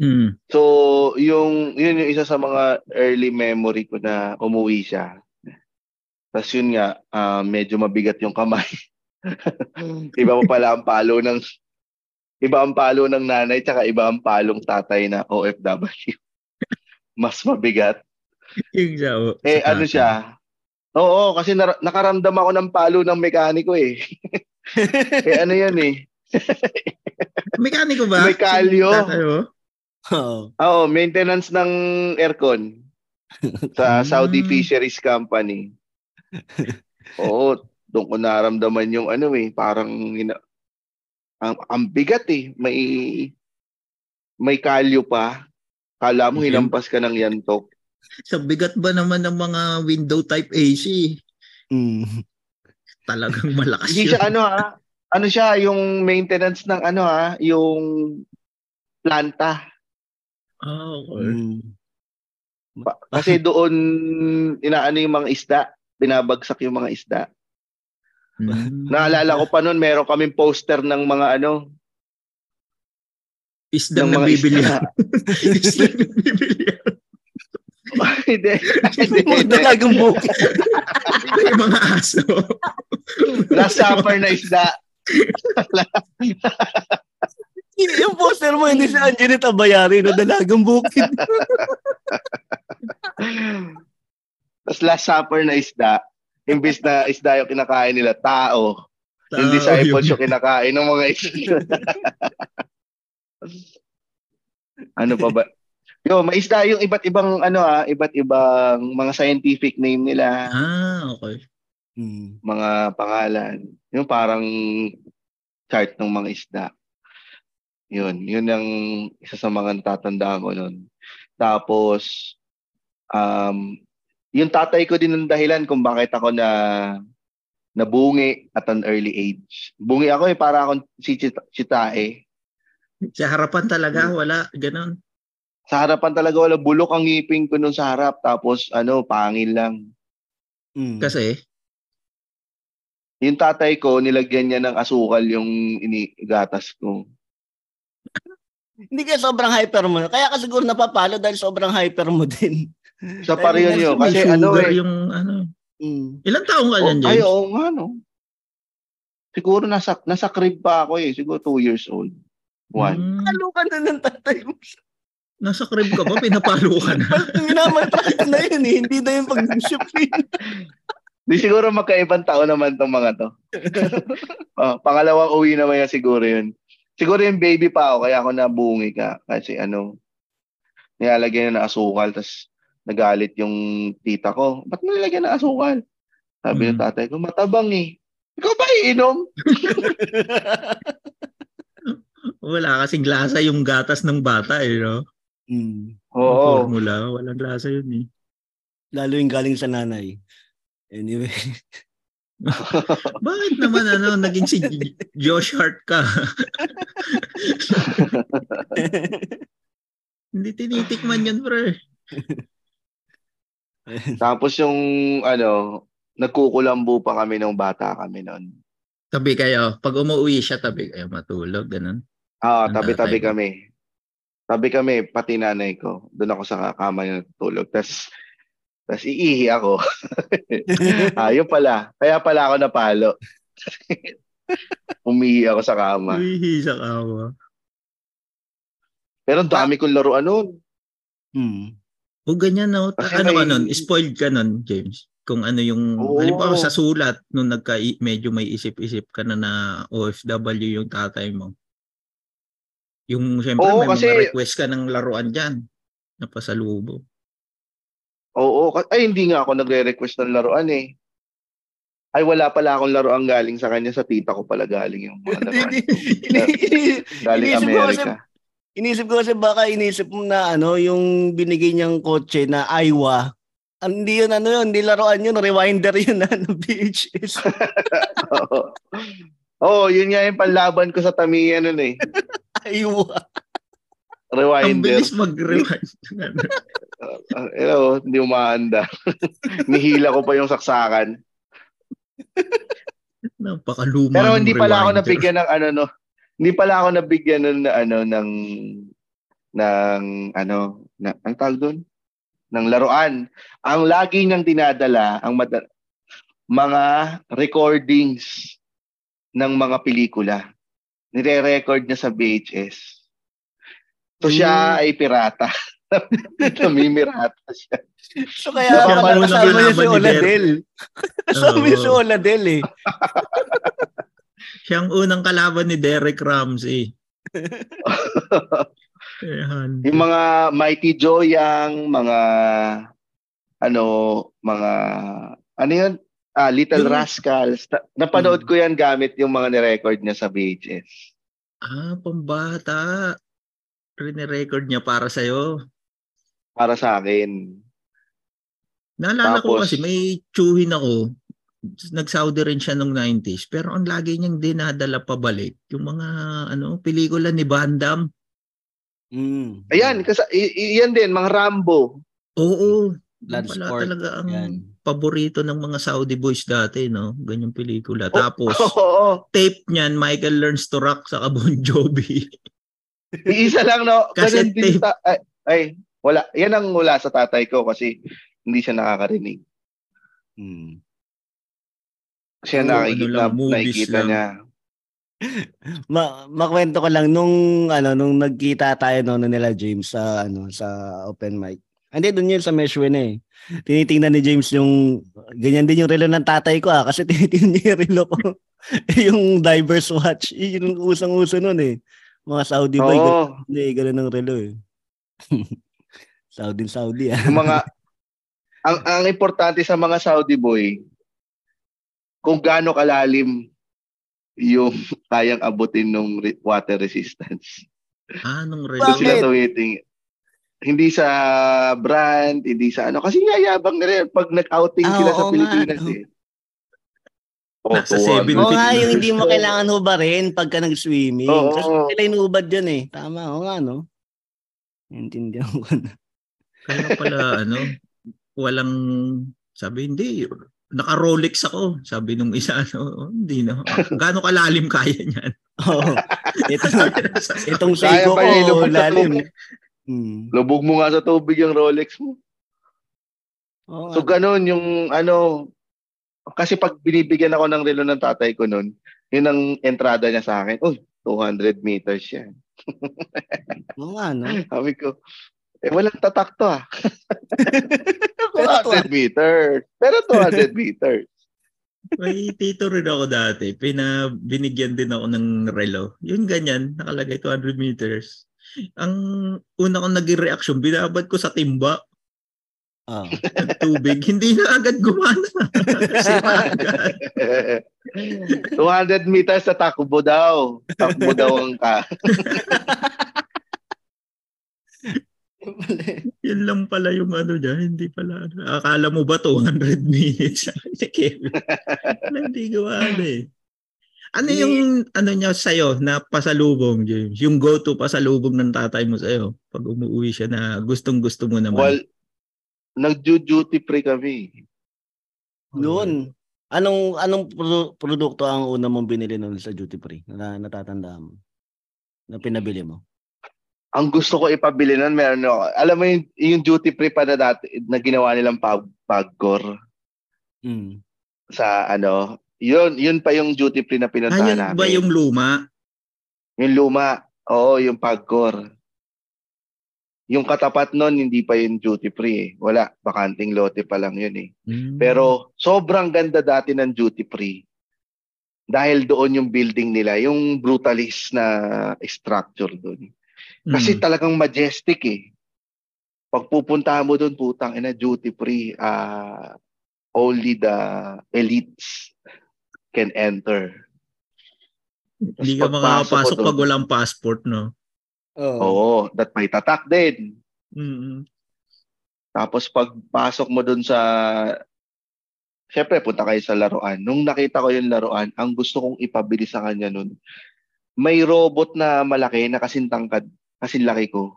Mm. So, yung, yun yung isa sa mga early memory ko na umuwi siya. Tapos yun nga, ah, medyo mabigat yung kamay. iba pa pala ang palo ng iba ang palo ng nanay tsaka iba ang palong tatay na OFW. Mas mabigat. Yung siya, oh, Eh, sa ano siya? Oo, kasi nar- nakaramdam ako ng palo ng mekaniko eh. eh, ano yan eh. Mekaniko ba? May kalyo. Si tatay mo? Oo. Oo, maintenance ng aircon sa Hmm. Saudi Fisheries Company. Oo, doon ko naramdaman yung ano eh, parang ina- ang, ang bigat eh. May may kalyo pa. Kala mo Okay. hinampas ka ng yantok. Sa bigat ba naman ng mga window type AC? Mm. Talagang malakas Hindi yun. siya ano ha. Ano siya yung maintenance ng ano ha, yung planta. Ah, okay. Mm. Pa- kasi doon inaano yung mga isda, binabagsak yung mga isda. Mm. Naalala ko pa noon, meron kaming poster ng mga ano, Isdang ng mga nabibili. isda. Isdang nabibili. Hindi. Hindi, Mga hindi. dalagang bukid. May mga aso. Last supper na isda. yung poster mo, hindi si Angelita Bayari na dalagang bukid. Tapos last supper na isda, imbis na isda yung kinakain nila, tao. Yung disciples yung kinakain ng mga isda. ano pa ba? Yo, may isda yung iba't ibang ano ah, iba't ibang mga scientific name nila, Ah, okay. Hmm. mga pangalan. Yung parang chart ng mga isda. Yun, yun ang isa sa mga natatandaan ko nun. Tapos, um, yung tatay ko din ang dahilan kung bakit ako na nabungi at an early age. Bungi ako eh, para akong si Chita, Chitae. Sa harapan talaga, wala. Ganon. Sa harapan talaga wala bulok ang ngipin ko nun sa harap tapos ano, pangil lang. Hmm. Kasi, Yung tatay ko, nilagyan niya ng asukal yung inigatas ko. Hindi ka sobrang hyper mo. Kaya ka siguro napapalo dahil sobrang hyper mo din. Sa pa rin yun. may Kasi ano eh. yung ano. Hmm. Ilang taong ka Oh, dyan, ay, James? oo nga, no. Siguro nasa, nasa crib pa ako eh. Siguro two years old. One. Hmm, Palo ka na ng tatay mo. Nasa crib ka ba? Pinapalo ka na. Minamaltrato na yun eh. Hindi na yung pag-ship Di siguro magkaibang tao naman tong mga to. oh, pangalawang uwi naman yan siguro yun. Siguro yung baby pa ako, kaya ako nabungi ka. Kasi ano, nilalagyan na ng asukal, tapos nagalit yung tita ko. Ba't mo nilagyan ng asukal? Sabi ng Mm. tatay ko, matabang eh. Ikaw ba iinom? Wala kasing lasa yung gatas ng bata eh, no? Yung Oo. Formula, walang lasa yun eh. Lalo yung galing sa nanay. Anyway. Bakit naman ano, naging si Josh Hart ka? Hindi tinitikman yun, pre. Tapos yung ano, nagkukulambo pa kami nung bata kami noon. Tabi kayo. Pag umuwi siya, tabi kayo matulog. Ganun. Ah, Ang tabi-tabi kami. Tabi kami, pati nanay ko. Doon ako sa kama niya natutulog. Tapos, tapos iihi ako. ah, yun pala. Kaya pala ako napalo. Umihi ako sa kama. Uy, sa kawa. Pero ang dami kong laruan noon. hmm. O ganyan, no? Kasi ano ka may- nun? Spoiled ka nun, James? Kung ano yung, Oo. halimbawa sa sulat, nung nagka, medyo may isip-isip ka na na OFW yung tatay mo. Yung, syempre, Oo, may kasi- mga request ka ng laruan dyan. Na pasalubo. Oo, ay hindi nga ako nagre-request ng laruan eh. Ay wala pala akong laruan galing sa kanya, sa tita ko pala galing yung mga laruan. galing Inisip ko kasi- Amerika. Inisip ko kasi baka inisip mo na ano, yung binigay niyang kotse na Aiwa. Ang- Hindi yun ano yun, hindi laruan yun, rewinder yun na ng VHS. Oo. Oo, yun nga yung panlaban ko sa Tamiya nun eh. Ang Rewinder. bilis mag-rewind. Uh, you know, hindi umaanda. Nihila ko pa yung saksakan. Napakaluma Pero hindi pala ako rewinder. nabigyan ng ano no. Hindi pala ako nabigyan ng ano ng ng ano na ang tawag doon ng laruan. Ang lagi niyang dinadala ang mada- mga recordings ng mga pelikula. Nire-record niya sa VHS. So siya ay pirata. Namimirata siya. So kaya Napapanood kasama ng niya si Oladel. Kasama niya si. Oladel eh. Siya ang unang kalaban ni Derek Ramsey. Yung mga Mighty Joyang, mga ano, mga ano yun? Ah, Little Yung- Rascals. Na- napanood ko yan gamit yung mga ni-record niya sa VHS. Ah, pambata. Rine-record niya para sa'yo. Para sa akin. Naalala ko kasi may tsuhin ako. Nag-Saudi rin siya nung 90s. Pero ang lagi niyang dinadala pabalik, yung mga ano pelikula ni Van Damme. Mm. Ayan, kasi i- i- yan din, mga Rambo. Oo. Blood Wala sport. talaga ang Yan. paborito ng mga Saudi boys dati, no? Ganyang pelikula. Oh, Tapos, Oo. tape niyan, Michael Learns to Rock sa Bon Jovi. Iisa lang, no? Kasi Ganun din ta- ay, ay, wala. Yan ang wala sa tatay ko kasi hindi siya nakakarinig. Hmm. Siya Oo, nakikita, ano lang, nakikita lang. niya. Ma makwento ko lang nung ano nung nagkita tayo no, no nila James sa ano sa open mic. Hindi doon yun sa Meshwe na eh. Tinitingnan ni James yung ganyan din yung relo ng tatay ko ah kasi tinitingnan niya yung relo ko. yung diver's watch, yun yung usang-uso noon eh. Mga Saudi boy, Oo. ganun, eh, ganun ang relo eh. Saudi Saudi ah. Yung mga, ang, ang importante sa mga Saudi boy, kung gaano kalalim yung kayang abutin ng water resistance. Ah, nung Doon Bakit? sila. Hindi sa brand, hindi sa ano. Kasi yayabang na rin pag nag-outing Ah, sila oo sa nga, Pilipinas no. eh. Oh, Nasa tuwa. 70 Oo nga, yung hindi mo kailangan hubarin pagka nag-swimming. Oo. Kasi sila inubad yun eh. Tama, oo nga no. Intindihan ko na. Kaya pala, ano, walang, sabi, hindi, naka-Rolex ako. Sabi nung isa, ano, "Oh, hindi na. Gaano kalalim kaya niyan? Oo. Ito, itong Kaya Seiko ko, lalim. Hmm. Lubog mo nga sa tubig yung Rolex mo. Oo So ganun yung ano, kasi pag binibigyan ako ng relo ng tatay ko noon, yun ang entrada niya sa akin. Uy, 200 meters yan. Oo nga, no? Sabi ko, eh walang tatak to ah. Pero 200 meters. Pero 200 meters. May tito rin ako dati. Pina, binigyan din ako ng relo. Yun ganyan, nakalagay 200 meters. Ang una kong naging reaction, binabad ko sa timba Ah. tubig. Hindi na agad gumana. Sira agad. 200 meters sa takbo daw. Takbo daw ang ka. Yun lang pala yung ano niya. Hindi pala. Akala mo ba 200 minutes? Hindi gumana eh. Ano yung ano niya sa'yo na pasalubong, James? Yung go-to pasalubong ng tatay mo sa'yo pag umuwi siya na gustong-gusto mo naman. Well, nag-duty free kami. Noon, anong anong produ- produkto ang una mong binili noon sa duty free? Na natatandaan mo? Na pinabili mo? Ang gusto ko ipabili nun, meron ako. Alam mo yung, yung duty free pa na dati, na ginawa nilang pag, pagkor Mm. sa ano, yun, yun pa yung duty free na Ah, pinuntahan yun namin. ba yung luma? Yung luma, oo, yung pagkor. Yung katapat nun, hindi pa yung duty free eh. Wala, bakanting lote pa lang yun eh. Mm. Pero sobrang ganda dati ng duty free. Dahil doon yung building nila, yung brutalist na structure doon. Kasi Mm. talagang majestic eh. Pag pupuntahan mo doon, putang ina, duty free. ah only the elites can enter. Hindi ka makakapasok pag walang passport, no? Oo, that may tatak din. Mm. Tapos pagpasok mo doon sa Siyempre, punta kayo sa laruan. Nung nakita ko yung laruan, ang gusto kong ipabili sa kanya nun, may robot na malaki na kasintangkad, kasing laki ko.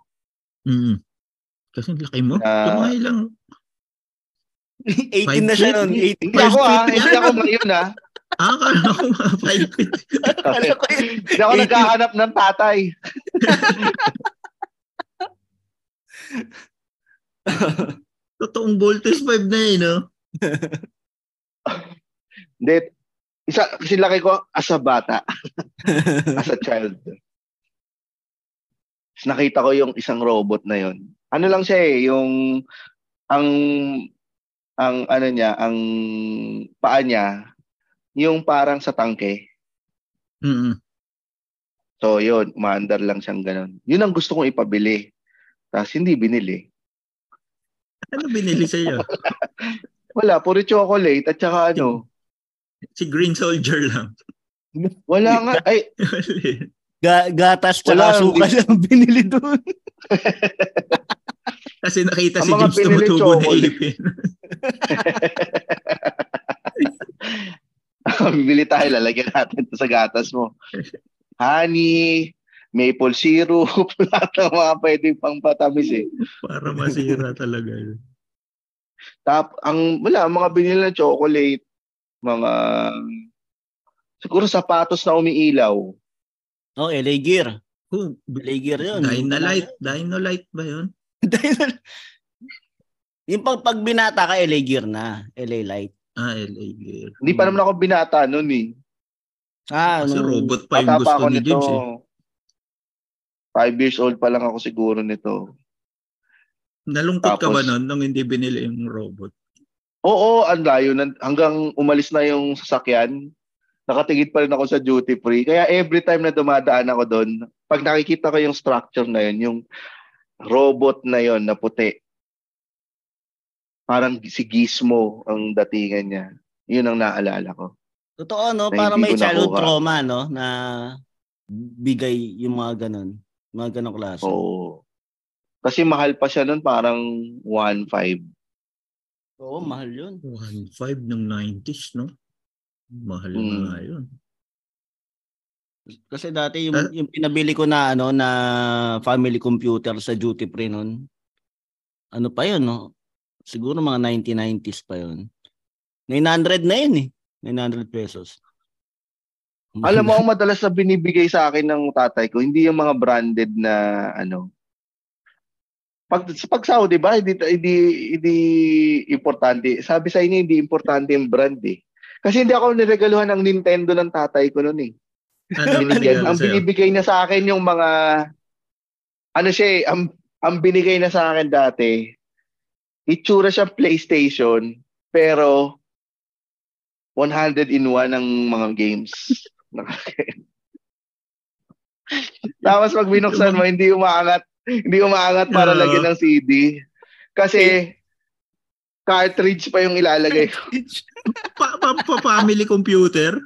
Mm. Kasi ang laki mo. Tumahay lang. 18 na siya noon. 18. Hindi ako ah, hindi ako ngayon ah. Ah, akala ko mga five feet. Akala ko yun. Hindi ako naghahanap ng tatay. Totoong voltage 5 na eh, no? Hindi, isa, kasi laki ko as a bata, as a child. Tapos nakita ko yung isang robot na yon. Ano lang siya eh, yung ang ang ano niya, ang paa niya, yung parang sa tangke. Mm. So yun, umaandar lang siyang ganun. Yun ang gusto kong ipabili. Tapos hindi binili. Ano binili sa iyo? Wala, puro chocolate at saka ano, Si Green Soldier lang. wala nga, ay, Ga- gatas Wala, tsaka asukal ang binili doon. Kasi nakita Ang si James tumutubo na ipin. Bibili tayo, lalagyan natin sa gatas mo. Honey, maple syrup, lahat ng mga pwedeng pang patamis eh. Para masira talaga yun. Tap, ang wala, mga binili na chocolate, mga siguro sapatos na umiilaw. Oh, LA Gear. Oh, LA Gear yun. Dynalite. Dynalite ba yun? Dynalite. yung pag, pag binata ka, LA Gear na. LA Light. Ah, LA Gear. Hindi pa naman ako binata noon eh. Ah, Kasi nung- robot pa yung gusto ni nito. James eh. Five years old pa lang ako siguro nito. Nalungkot ka ba Tapos- nun nung hindi binili yung robot? Oo, ang layo. Nan- Hanggang umalis na yung sasakyan, nakatingin pa rin ako sa duty free. Kaya every time na dumadaan ako doon, pag nakikita ko yung structure na yun, yung robot na yun na puti, parang si Gizmo ang datingan niya. Yun ang naalala ko. Totoo, no? Na Para hindi may childhood nakuha. trauma, no? Na bigay yung mga ganun. Mga ganong klase. Oo. Kasi mahal pa siya nun, parang 1.5. Oo, mahal yun. 1.5 ng 90s, no? Mahal Mm. na nga yun. Kasi dati yung, Ah. yung pinabili ko na ano na family computer sa duty free nun. Ano pa yun, no? Siguro mga 1990s pa yun. 900 na yun eh. 900 pesos. Alam mo, ang madalas na binibigay sa akin ng tatay ko, hindi yung mga branded na ano. Pag sa pagsaw, di ba? Hindi, hindi, hindi importante. Sabi sa inyo, hindi importante yung brand eh. Kasi hindi ako niregaluhan ng Nintendo ng tatay ko noon eh. Ano Binigyan, binigyan ang binibigay niya sa akin yung mga ano siya eh, ang, ang binigay na sa akin dati, itsura siya PlayStation, pero 100 in 1 ang mga games. Tapos pag binuksan mo, hindi umaangat, hindi umaangat para Oo. lagyan ng CD. Kasi cartridge pa yung ilalagay ko. Pa, pa, pa, family computer?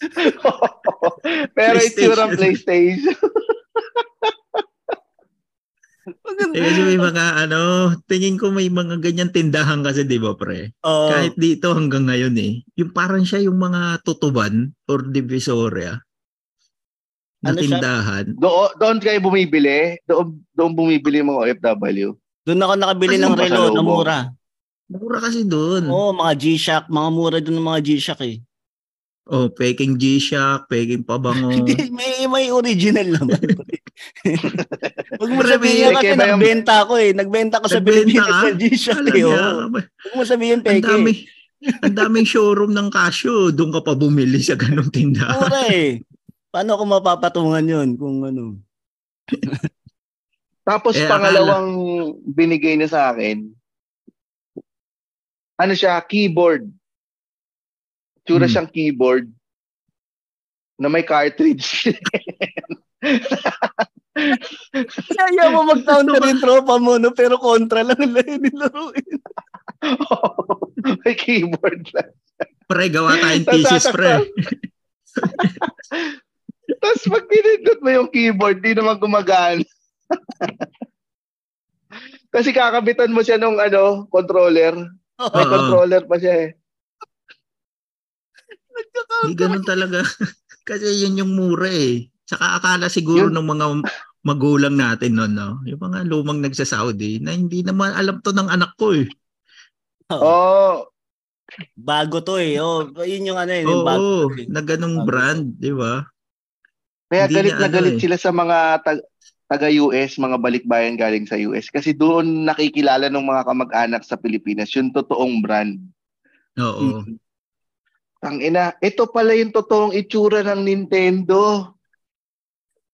Pero itsura PlayStation. Eh, kasi may mga ano, tingin ko may mga ganyan tindahan kasi, di ba, pre? Oo. Kahit dito hanggang ngayon eh. Yung parang siya yung mga tutuban or divisoria na Ano siya? tindahan. Doon, doon kayo bumibili? Doon, doon bumibili mga OFW? Doon ako nakabili Kasi ng relo na mura. Mura kasi doon. Oo, mga G-Shock. Mga mura doon ng mga G-Shock eh. Oh, peking G-Shock, peking pabango. May, may original naman. Huwag mo sabihin may- kasi ba yung- nagbenta ako eh. Nagbenta ko sa Pilipinas ng G-Shock eh. Ba? Huwag mo sabihin Ang peke. dami. Ang daming showroom ng Casio. Doon ka pa bumili sa ganong tindahan. Mura eh. Paano ko mapapatungan yun kung ano? Tapos Eh, pangalawang binigay niya sa akin, ano siya, keyboard. Tsura Hmm. siyang keyboard na may cartridge. Kaya mo mag-counter yung tropa mo, no? pero kontra lang lang yung nilaruin. may keyboard lang. Pre, gawa tayong thesis, pre. Tapos pag pinindot mo yung keyboard, di naman gumagana. Kasi kakabitan mo siya nung ano, controller. May Oo. controller pa siya eh. Hindi ganun talaga. Kasi yun yung mura eh. Saka akala siguro Yun. ng mga magulang natin noon, no? Yung mga lumang nagsa-Saudi na hindi naman alam to ng anak ko eh. Oh, Bago to eh. Oh, yun yung ano eh. yung Oo, bago eh. na ganung Bago. brand, di ba? Kaya Hindi galit niya na ano galit eh. sila sa mga tag- taga-US, mga balikbayan galing sa US. Kasi doon nakikilala ng mga kamag-anak sa Pilipinas yung totoong brand. Oo. Ang ina, ito pala yung totoong itsura ng Nintendo.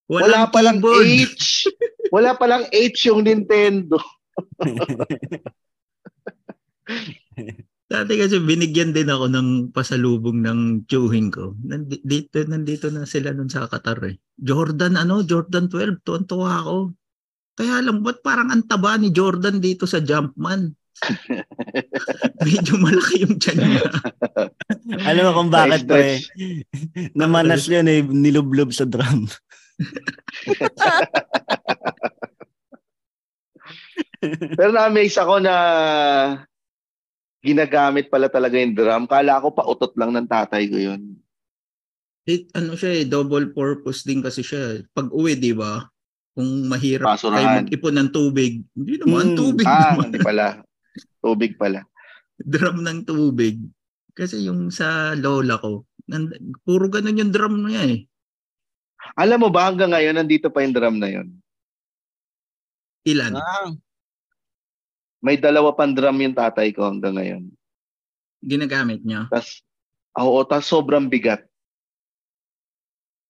Wala Walang palang keyboard. H. Wala palang H yung Nintendo. Dati kasi binigyan din ako ng pasalubong ng tiyuhin ko. Nandi- Dito, nandito na sila nun sa Qatar eh. Jordan ano, Jordan 12, tuwan-tuwa ako. Kaya lang, ba't parang ang taba ni Jordan dito sa Jumpman? Medyo malaki yung tiyan niya. Alam mo kung bakit Nice to eh. Namanas yun eh. Nilublob sa drum. Pero na-amaze ako na ginagamit pala talaga yung drum. Kala ko pautot lang ng tatay ko yun. it, ano siya eh, double purpose din kasi siya. Pag uwi, di ba? Kung mahirap Basurahan. kayo mag-ipon ng tubig. Hindi naman, Hmm. tubig Ah, naman. hindi pala. Tubig pala. drum ng tubig. Kasi yung sa lola ko, nan- puro ganun yung drum niya eh. Alam mo ba hanggang ngayon nandito pa yung drum na yun? Ilan? Ah, May dalawa pang drum yung tatay ko hanggang ngayon. Ginagamit niya. Tas oo, tas sobrang bigat.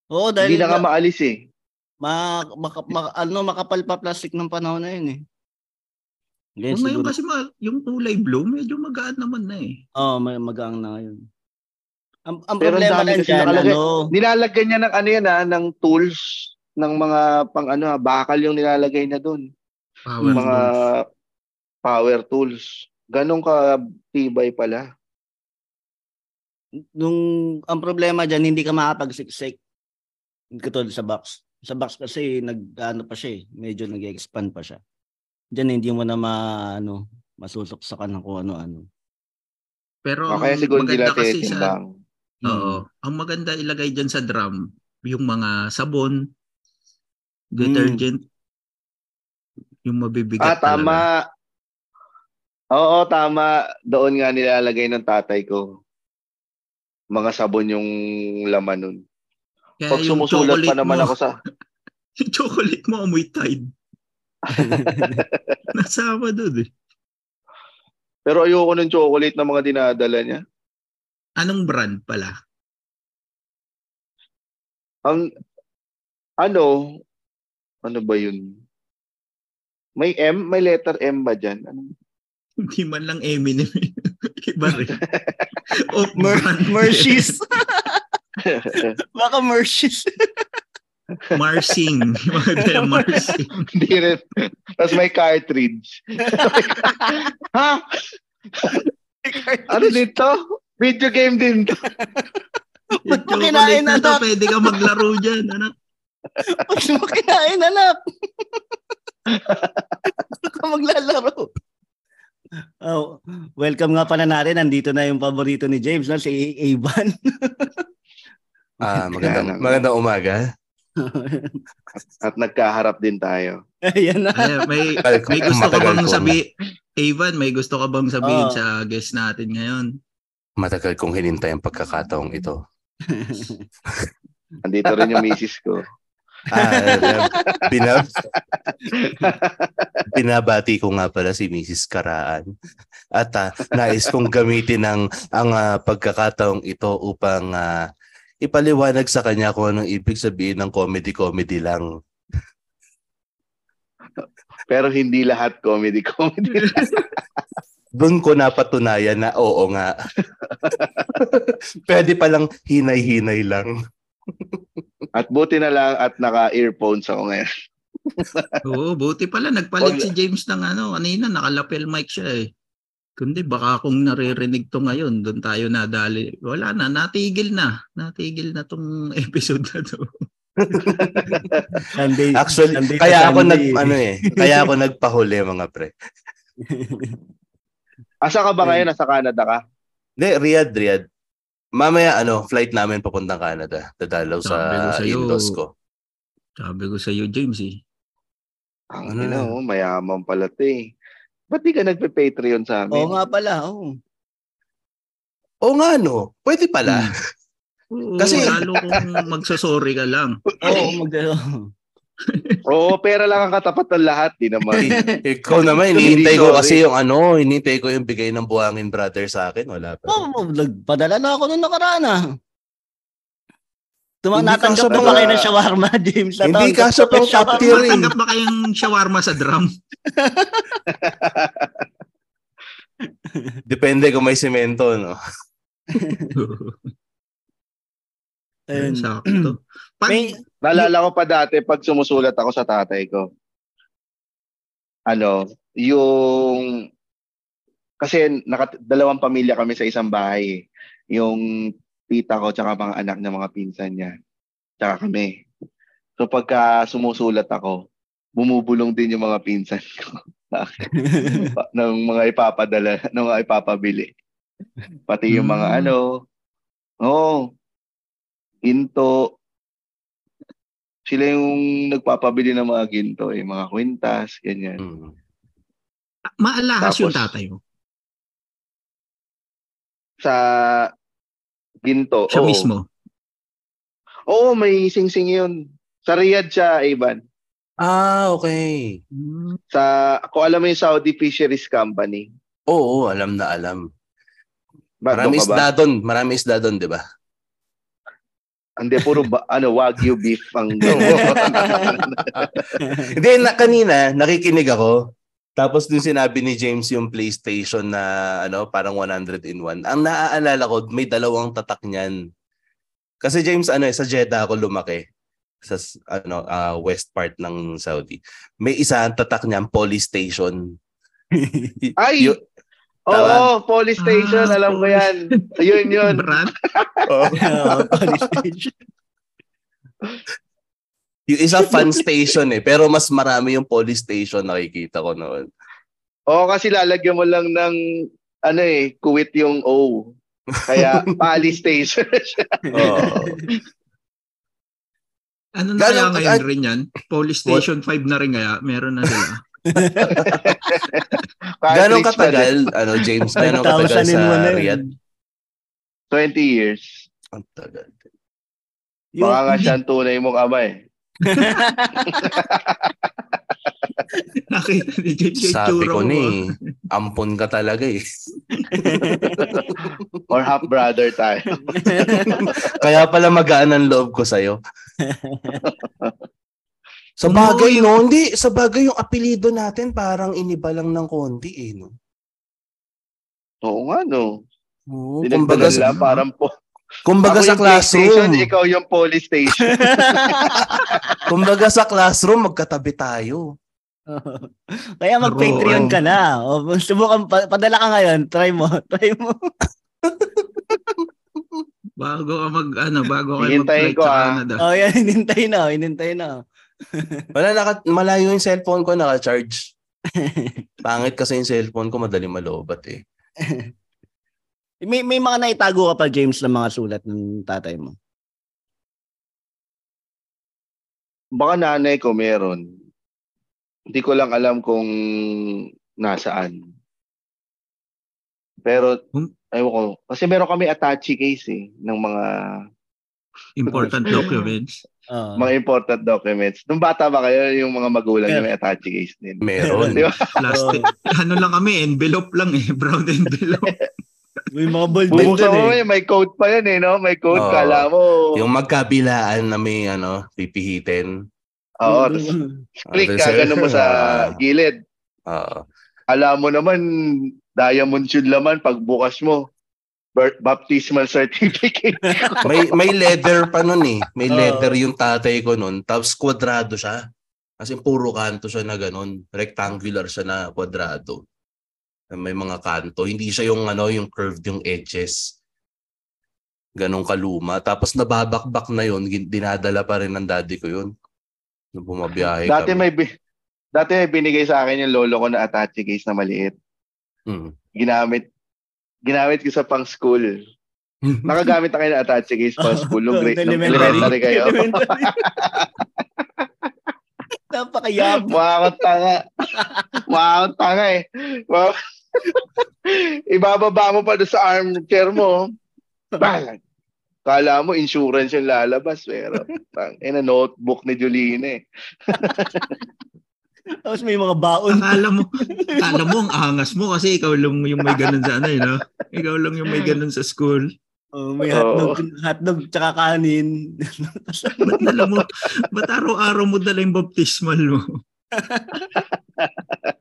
oo, dahil Hindi na nga maalis eh. ma, maka, ma- ano, makapal pa plastic ng panahon na yun eh. Ngayon Kung ngayon siguro, kasi ma- yung kulay blue, medyo magaan naman na eh. oh, may magaang na ngayon. Ang, ang Pero problema lang kasi dyan, nakalagay. ano, Nilalagyan niya ng ano yan ah, ng tools ng mga pang ano, ah, bakal yung nilalagay niya doon. Power Mga tools. power tools. Ganon ka tibay pala. nung, ang problema dyan, hindi ka makapagsiksik. Katulad sa box. Sa box kasi, nag, ano pa siya eh, medyo nag-expand pa siya. Diyan hindi mo na ma, ano, masusuksakan ng kung ano-ano. Pero O ang kaya siguro natin kasi sa. Oo. Ang maganda ilagay dyan sa drum, yung mga sabon, detergent, yung mabibigat Ah, talaga. tama. Oo, tama. Doon nga nilalagay ng tatay ko. Mga sabon yung laman nun. Kaya Pag sumusulat pa naman mo, ako sa... yung chocolate mo amoy Tide. Nasama doon eh. Pero ayoko ng chocolate na mga dinadala niya. Anong brand pala? Ang ano, ano ba yun? May M? May letter M ba dyan? Ano? Hindi man lang Eminem. eh. Iba rin. Off Mer- brand. Mercies. Baka Mercies. Marsing. Marsing. Hindi rin. Tapos may cartridge. ha? Ano dito? Video game din to. Ba't mo kinain, na to, anak? pwede ka maglaro dyan. Anak. Huwag mo kinain, anak. Baka maglalaro. Oh, welcome nga pala natin. Nandito na yung paborito ni James, no? si Ivan. Ah, magandang, magandang umaga. At nagkaharap din tayo. Ayan na. Ay, may, may gusto ka bang sabi Evan, may gusto ka bang sabihin Oo. sa guest natin ngayon? Matagal kong hinintay ang pagkakataong ito. Andito rin yung misis ko. Ah, binab binabati ko nga pala si Mrs. Karaan. At ah, nais kong gamitin ang ang ah, pagkakataong ito upang ah, ipaliwanag sa kanya kung anong ibig sabihin ng comedy-comedy lang. Pero hindi lahat comedy-comedy. Doon ko napatunayan na oo nga. Pwede palang hinay-hinay lang. At buti na lang at naka-earphones ako ngayon. Oo, buti pala nagpalit si James ng ano, kanina nakalapel mic siya eh. Kundi baka kung naririnig to ngayon, doon tayo nadali. Wala na, natigil na. Natigil na tong episode na to. Sunday. Actually, Sunday kaya ako nag ano eh, kaya ako nagpahuli mga pre. Asa ka ba ngayon? Nasa Canada ka? Hindi, Riyadh, Riyadh. Mamaya ano, flight namin papuntang Canada. Dadalaw sa sa'yo. in-laws ko. Sabi ko sa iyo, James eh. Ang Ano na? oh, mayaman pala to eh. Ba't di ka nagpe-Patreon sa amin? Oo nga pala. Oo. Oo nga no, pwede pala. Oo, Kasi- lalo kung magsasorry ka lang. Oo, mag Oo, pera lang ang katapat ng lahat. Di naman. Ikaw naman, hinihintay ko kasi yung ano, hinihintay ko yung bigay ng buhangin brother sa akin. Wala pa. Oo, nagpadala na ako nung nakaraan ah. Tuma, Hindi natanggap ba kayo ng shawarma, James? Hindi Natanggap mo pang yung shawarma? top tier eh. Tanggap ba kayong shawarma sa drum? Depende kung may semento, no? Ayun. Sakto. Pag, May, Naalala ko pa dati pag sumusulat ako sa tatay ko. Ano, yung kasi naka, dalawang pamilya kami sa isang bahay. eh. Yung tita ko tsaka mga anak ng mga pinsan niya. Tsaka kami. So pagka sumusulat ako, bumubulong din yung mga pinsan ko. Ng mga ipapadala, ng mga ipapabili. Pati yung mga Mm. ano. Oo. ginto. Sila yung nagpapabili ng mga ginto, eh, mga kwintas, ganyan. Mm. Maalahas yung Tapos- tatay mo. Sa ginto, Siya oo. mismo. Oo, may sing-sing yun. Sa Riyadh siya, Ivan. Ah, okay. Sa, kung alam mo yung Saudi Fisheries Company. Oo, alam na alam. Marami isda doon. Marami isda doon, di ba? Hindi, puro ba, ano, Wagyu beef ang Hindi, na, kanina, nakikinig ako. Tapos dun sinabi ni James yung PlayStation na ano, parang 100 in 1. Ang naaalala ko, may dalawang tatak niyan. Kasi James, ano eh, sa Jeddah ako lumaki sa ano ah, west part ng Saudi. May isa ang tatak niyan, police station. Ay! Yun- Oo, police station, Ah, alam ko yan. Yun, yun. Brad? Oo, police station. Yung isa fan station eh, pero mas marami yung police station nakikita ko noon. Oo, kasi lalagyan mo lang ng, ano eh, kuwit yung O. Kaya, police station siya. Oo. Ano na kaya Ganon- ngayon ay- rin yan? Police Station 5 na rin kaya? Meron na sila. Gano'ng katagal, ano James, gano'ng katagal 5,000 in one sa. Riyadh? 20 years. Ang tagal. Baka nga siya ang tunay mong ama eh. Nakita ni James yung Sabi ko ni, ampon ka talaga eh. Or half brother tayo. Kaya pala magaan ang loob ko sa'yo. Sa bagay, no? Hindi, sa bagay yung apelido natin parang iniba lang ng konti eh, no? Oo nga, no. Oo, kumbaga, sa, lang, parang po. kumbaga sa classroom, ikaw yung police station. kumbaga sa classroom, magkatabi tayo. Kaya mag-Patreon ka na. O, subukan, pa- padala ka ngayon. Try mo. Try mo. Bago ka mag, ano, bago ka mag-flight ko, sa ah. Canada. Oh, yan. Inintay na. Inintay na. Wala, naka, malayo yung cellphone ko, naka-charge. Pangit kasi yung cellphone ko, madali malobat eh. May, may mga naitago ka pa, James, ng mga sulat ng tatay mo. Baka nanay ko meron. Hindi ko lang alam kung nasaan. Pero, Hmm? ayaw ko. Kasi meron kami attache case eh, ng mga Important documents. Oo. mga important documents. Nung bata ba kayo, yung mga magulang Yeah. may attache case din? Meron. Di ba? Plastic. ano lang kami, envelope lang eh. Brown envelope. May mga bold din mo eh. eh, may code pa yan eh, no? May code, Oo. kala mo. Yung magkabilaan na may ano, pipihitin. Oo, tapos click ka, gano'n mo sa gilid. Oo. Alam mo naman, diamond yung laman pagbukas mo. Birth, baptismal certificate. may may leather pa nun eh. May leather yung tatay ko nun. Tapos kwadrado siya. Kasi puro kanto siya na ganun. Rectangular siya na kwadrado. May mga kanto. Hindi siya yung ano, yung curved yung edges. Ganong kaluma. Tapos nababakbak na yun. gin- Dinadala pa rin ng daddy ko yun. Nung bumabiyahe dati kami. may bi- dati may binigay sa akin yung lolo ko na attache case na maliit. Mm. Ginamit ginamit ko sa pang school. Nakagamit na kayo ng attache case pang school nung, grade, nung elementary kayo. Elementary. Napakayab. Mukha akong tanga. Mukha akong tanga eh. Mukha- Ibababa mo pa doon sa armchair mo. Bang! Kala mo insurance yung lalabas. Pero, tang, ina notebook ni Julina eh. Tapos may mga baon. Akala mo, akala mo ang angas mo kasi ikaw lang yung may ganun sa ano, eh, no? Ikaw lang yung may ganun sa school. Oh, may hotdog, hotdog tsaka kanin. Ba't dala mo, ba't araw-araw mo dala yung baptismal mo?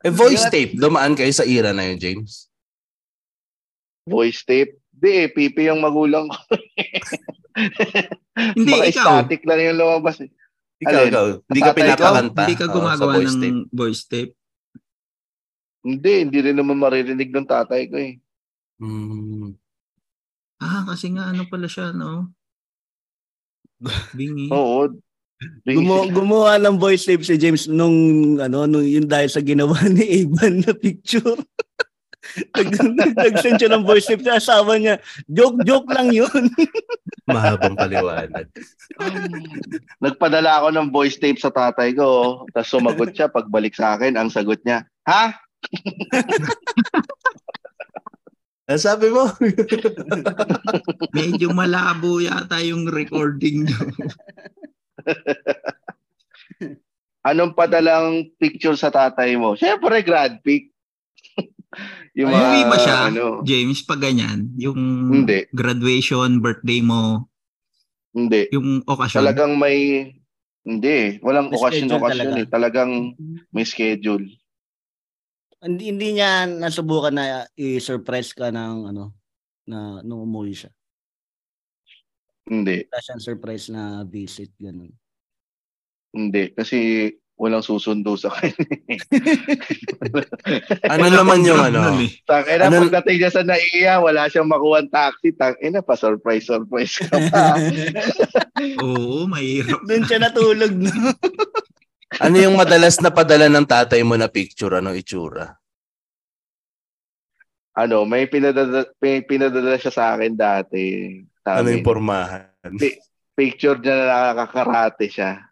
Eh, voice tape. Dumaan kayo sa era na yun, James. Voice tape. Di eh, pipi yung magulang ko. Hindi, Baka ikaw. static lang yung lumabas eh. Ikaw, Alin? ikaw. Hindi ka pinapakanta. Hindi ka Oo, gumagawa sa voice ng tape. voice tape. Hindi, hindi rin naman maririnig ng tatay ko eh. Hmm. Ah, kasi nga ano pala siya, no? Bingi. Oo. Gumo, gumawa ng voice tape si James nung ano nung yun dahil sa ginawa ni Ivan na picture. Nag- nag- Nag-send siya ng voice tip sa asawa niya. Joke-joke lang yun. Mahabang paliwanag. Nagpadala ako ng voice tape sa tatay ko. Tapos sumagot siya. Pagbalik sa akin, ang sagot niya, Ha? Sabi mo? Medyo malabo yata yung recording nyo. Anong padalang picture sa tatay mo? Siyempre, grad pic. Yung Umuwi ba siya, Ano, James, pag ganyan? Yung Hindi. graduation, birthday mo, hindi. yung okasyon? Talagang may... Hindi. Walang May schedule okasyon-okasyon talaga. eh. Talagang may schedule. Hindi, hindi niya nasubukan na i-surprise ka ng ano na nung umuwi siya. Hindi. Wala siyang surprise na visit ganun. Hindi. Kasi walang susundo sa kanya. ano naman yung ano? eh. Tangina, Ano- pagdating niya sa naiya, wala siyang makuha taxi. Tangina, pa surprise, surprise ka pa. Oo, mahirap. Doon siya natulog no. Ano yung madalas na padala ng tatay mo na picture? Ano itsura? ano, may pinadala, may pinadala siya sa akin dati. Sa Ano yung pormahan? Picture niya na nakakarate siya.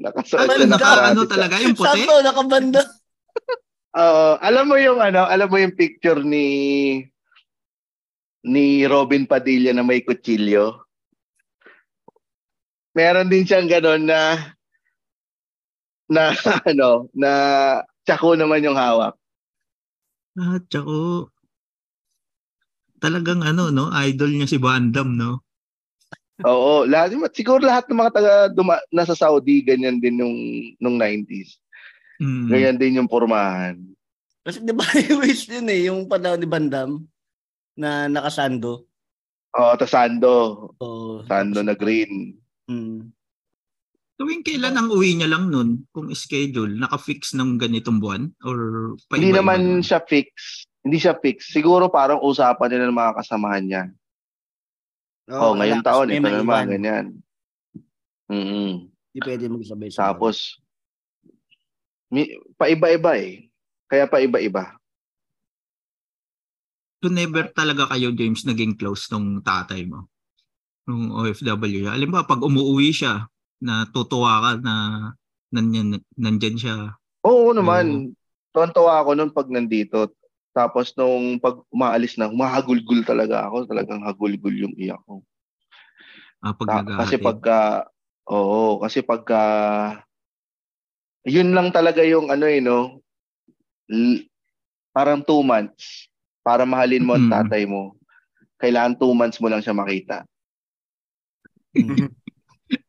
Nakasuot Ano, siya ng karate ano siya. talaga, yung puti? Sakto nakabanda. Oo, alam mo yung ano, alam mo yung picture ni ni Robin Padilla na may kutsilyo. Meron din siyang gano'n na na ano, na tsako naman yung hawak. Ah, tsako, talagang ano, no? Idol niya si Bandam, no? Oo, lahat siguro lahat ng mga taga duma, nasa Saudi ganyan din nung nung 90s. Mm. Ganyan din yung pormahan. Kasi di ba yung wish yun eh, yung panahon ni Bandam na nakasando. Oo, ta Sando. So, Sando na green. Mm. Tuwing kailan ang uwi niya lang nun, kung schedule, naka-fix ng ganitong buwan? Or pa Hindi naman siya fix. Hindi siya fix. Siguro parang usapan nila ng mga kasamahan niya. Oh, ngayong kailangan taon, ito naman, maiwan. ganyan. mm Hindi pwede magsabay sa Tapos, mi, paiba-iba eh. Kaya paiba-iba. So never talaga kayo, James, naging close nung tatay mo? Nung OFW. Alam ba, pag umuwi siya, natutuwa ka na nandyan, nandyan siya. Oo naman. Tuwan-tuwa ako noon pag nandito. Tapos nung pag umaalis na, humahagulgul talaga ako. Talagang hagulgul yung iyak ko. ah, pag Ta- kasi pagka, oo, kasi pagka, yun lang talaga yung ano eh, no? L- parang two months para mahalin mo ang Mm. tatay mo. Kailangan two months mo lang siya makita.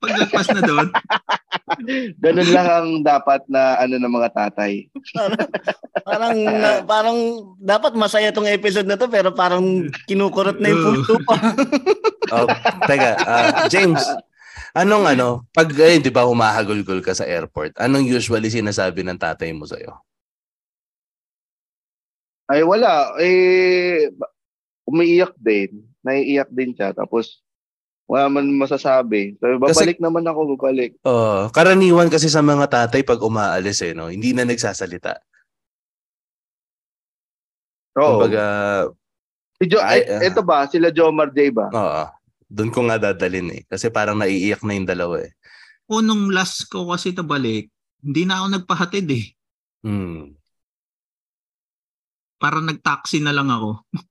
Paglagpas na doon, Ganun lang ang dapat na ano ng mga tatay. Parang na- parang dapat masaya tong episode na to pero parang kinukurot na yung puso pa. Oh, teka, ah, James, anong ano, pag eh, di ba humahagulgol ka sa airport, anong usually sinasabi ng tatay mo sa'yo? Ay wala, eh umiiyak din. Naiiyak din siya tapos wala man masasabi. Sabi, babalik naman ako, babalik. Oh, karaniwan kasi sa mga tatay pag umaalis eh, no, hindi na nagsasalita. Oo. Kumbaga, Si Jo, Ay, ay, ah. ito ba? Sila Jomar J ba? oo, doon ko nga dadalin eh. Kasi parang naiiyak na yung dalawa eh. o nung last ko kasi tabalik, hindi na ako nagpahatid eh. Hmm. Parang nag-taxi na lang ako.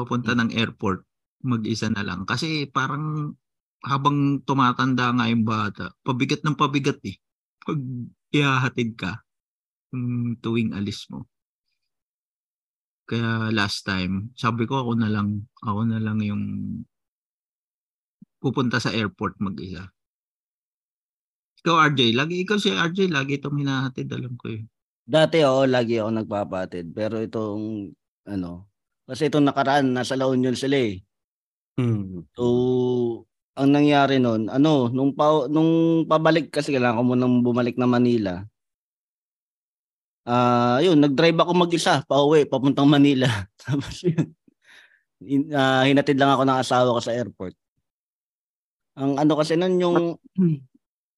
Papunta ng airport. Mag-isa na lang. Kasi parang habang tumatanda nga yung bata, pabigat ng pabigat eh. Pag ihahatid ka, tuwing alis mo. Kaya last time, sabi ko ako na lang, ako na lang yung pupunta sa airport mag-isa. Ikaw RJ, lagi ikaw si RJ, lagi itong hinahatid, alam ko eh. Dati oo, lagi ako nagpapatid. Pero itong ano, kasi itong nakaraan nasa La Union sila eh. Hmm. So, ang nangyari noon, ano, nung pa, nung pabalik kasi kailangan ko munang bumalik na Manila. Ah, yun, nag-drive ako mag-isa pauwi papuntang Manila. Tapos yun. in- ah, hinatid lang ako ng asawa ko sa airport. Ang ano kasi noon yung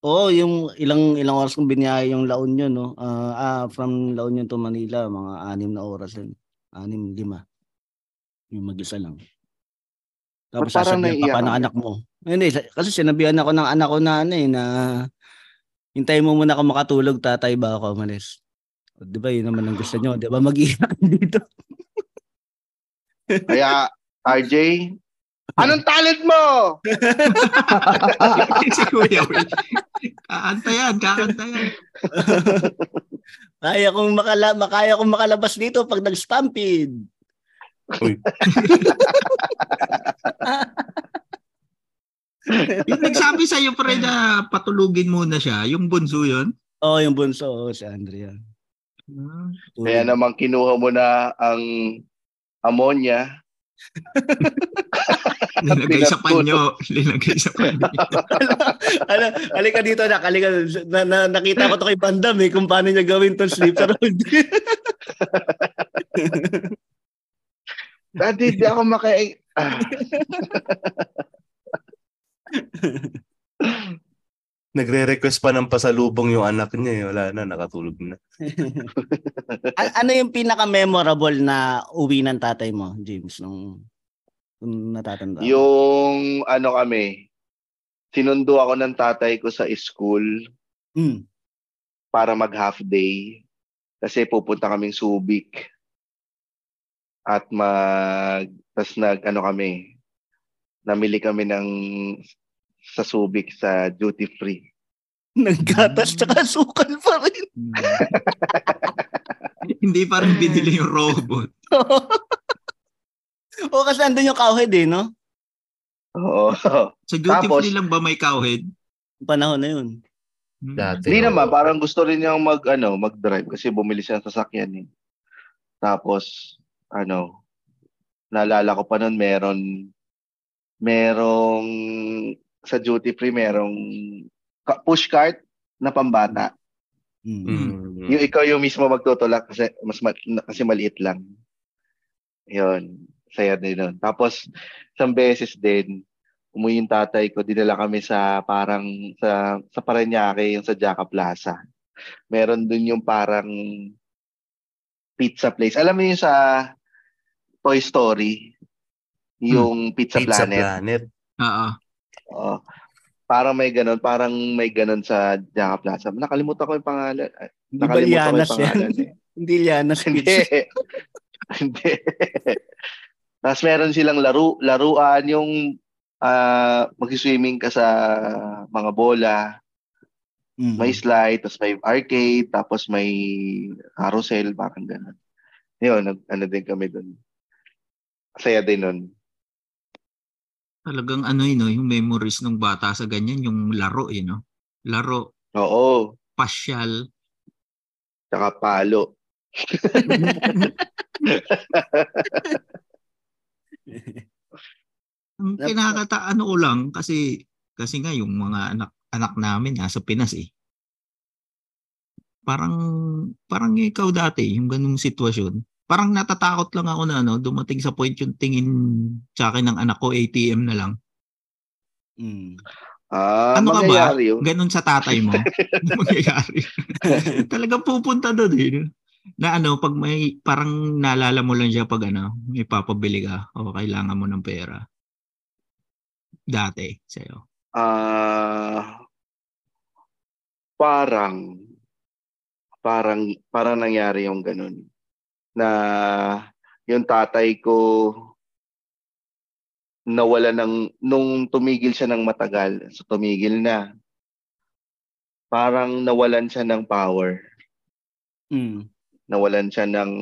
Oo, yung ilang ilang oras kong binyahe yung La Union, no? Ah, ah, from La Union to Manila, mga anim na oras din. Anim, lima. Yung mag-isa lang. Tapos Ba't parang sasabihan pa ng anak mo. Hindi, sa- kasi sinabihan ako ng anak ko na ano eh, na hintayin mo muna ako makatulog, tatay ba ako umalis. O, Di ba, yun naman ang gusto nyo. Di ba, mag-iyak dito. Kaya, RJ, anong talent mo? si Kuya Will. Kakanta yan, kakanta yan. Kaya kong makala makaya kong makalabas dito pag nag-stampede. Yung nagsabi sa'yo pre na patulugin muna siya, yung bunso yun. Oo, yung bunso, oo, si Andrea. Kaya naman kinuha mo na ang ammonia. Linagay sa panyo. Linagay sa panyo. ano, halika dito na, halika, na, na, nakita ko to kay Bandam eh, kung paano niya gawin tong sleeper hold. Daddy, di ako maka... Ah. Nagre-request pa ng pasalubong yung anak niya. eh. Wala na, nakatulog na. A- ano yung pinaka-memorable na uwi ng tatay mo, James, nung, nung natatanda? yung ano kami, sinundo ako ng tatay ko sa school Hmm. para mag half day kasi pupunta kaming Subic at mag tas nag ano kami namili kami ng sa Subic sa duty free Naggatas tsaka sukal pa rin. Hindi pa rin binili yung robot. o kasi andun yung cowhead eh, no? oo Sa duty Tapos- free lang ba may cowhead? Panahon na yun. Hmm. Dati. hindi naman parang gusto rin niyang mag ano mag-drive kasi bumili siya ng sasakyan eh tapos ano naalala ko pa noon meron merong sa duty free merong push cart na pambata Hmm. Mm. Yung ikaw yung mismo magtutulak kasi mas kasi maliit lang. Yun. Saya din nun. Tapos, isang beses din, umuwi yung tatay ko, dinala kami sa parang, sa, sa Paranaque, yung sa Jaca Plaza. Meron dun yung parang pizza place. Alam mo yung sa Toy Story, yung Pizza, Pizza Planet. Planet. Oo. Oo. Parang may ganun, parang may ganun sa Jaca Plaza. Nakalimutan ko yung pangalan. Hindi Nakalimutan ko yung yan. pangalan. eh. Hindi Lianas. Hindi. Hindi. Tapos meron silang laro, laruan yung ah mag-swimming ka sa mga bola, Mhm. may slide, tapos may arcade, tapos may carousel, parang gano'n. Yun, nag, ano din kami doon. Saya din nun. Talagang ano yun, no, yung memories ng bata sa ganyan, yung laro eh, no? Laro, Oo, pasyal. tsaka palo. Ang kinakata ano ko lang kasi kasi nga yung mga anak anak namin nasa Pinas eh. Parang parang ikaw dati yung ganung sitwasyon. Parang natatakot lang ako na ano, dumating sa point yung tingin sa akin ng anak ko ATM na lang. Mm. Ah, Ano ka ba? mangyayari yun. Ganun sa tatay mo. Ano mangyayari? Talagang pupunta doon eh. Na ano, pag may, parang naalala mo lang siya pag ano, may papabili ka o kailangan mo ng pera. Dati, sa'yo. Ah, parang, parang, parang nangyari yung ganun. Na yung tatay ko nawala ng, nung tumigil siya ng matagal, so tumigil na, parang nawalan siya ng power. Mm. Nawalan siya ng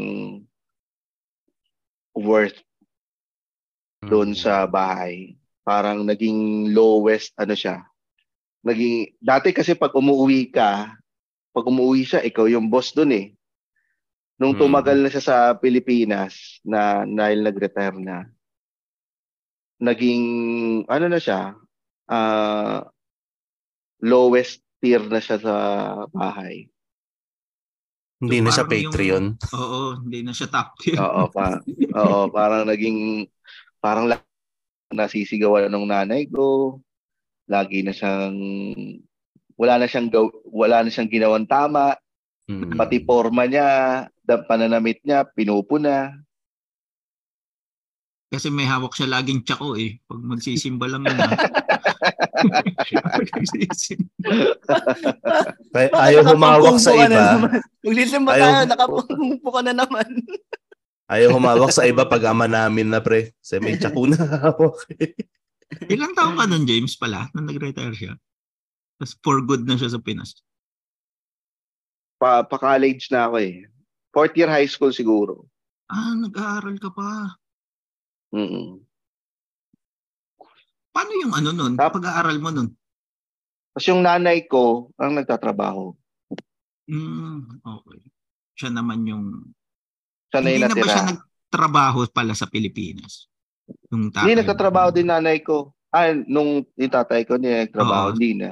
worth doon sa bahay. Parang naging lowest ano siya. Naging dati kasi pag umuwi ka, pag umuwi siya, ikaw yung boss doon eh. Nung Mm. tumagal na siya sa Pilipinas na dahil nag-retire na, naging ano na siya, ah lowest tier na siya sa bahay. Hindi na siya Parang yung- Patreon. Oo, hindi na siya top tier. Oo, pa. Oo, parang naging parang la- nasisigawan ng nanay ko. Lagi na siyang wala na siyang gaw, wala na siyang ginawang tama, Mm. pati forma niya, da, pananamit niya, pinupuna. Kasi may hawak siya laging tsako eh. Pag magsisimba lang yun. Kaya ayaw humawak sa iba. Magsisimba Ayaw- tayo, nakapungpo ka na naman. Ayaw humawak sa iba pag ama namin na pre. Kasi may tsaku na hawak. Ilang taon ka nun, James, pala, nung nag-retire siya? Tapos for good na siya sa Pinas. Pa, pa-college na ako eh. Fourth year high school siguro. Ah, nag-aaral ka pa. Mm. Paano yung ano nun? Tap- Pag-aaral mo nun? Tapos yung nanay ko ang nagtatrabaho. Hmm, okay. Siya naman yung... Siya na Hindi na ba siya nagtrabaho pala sa Pilipinas? Yung tatay Hindi, nagtatrabaho din nanay ko. Ah, nung yung tatay ko, hindi Oo. nagtrabaho. Hindi na.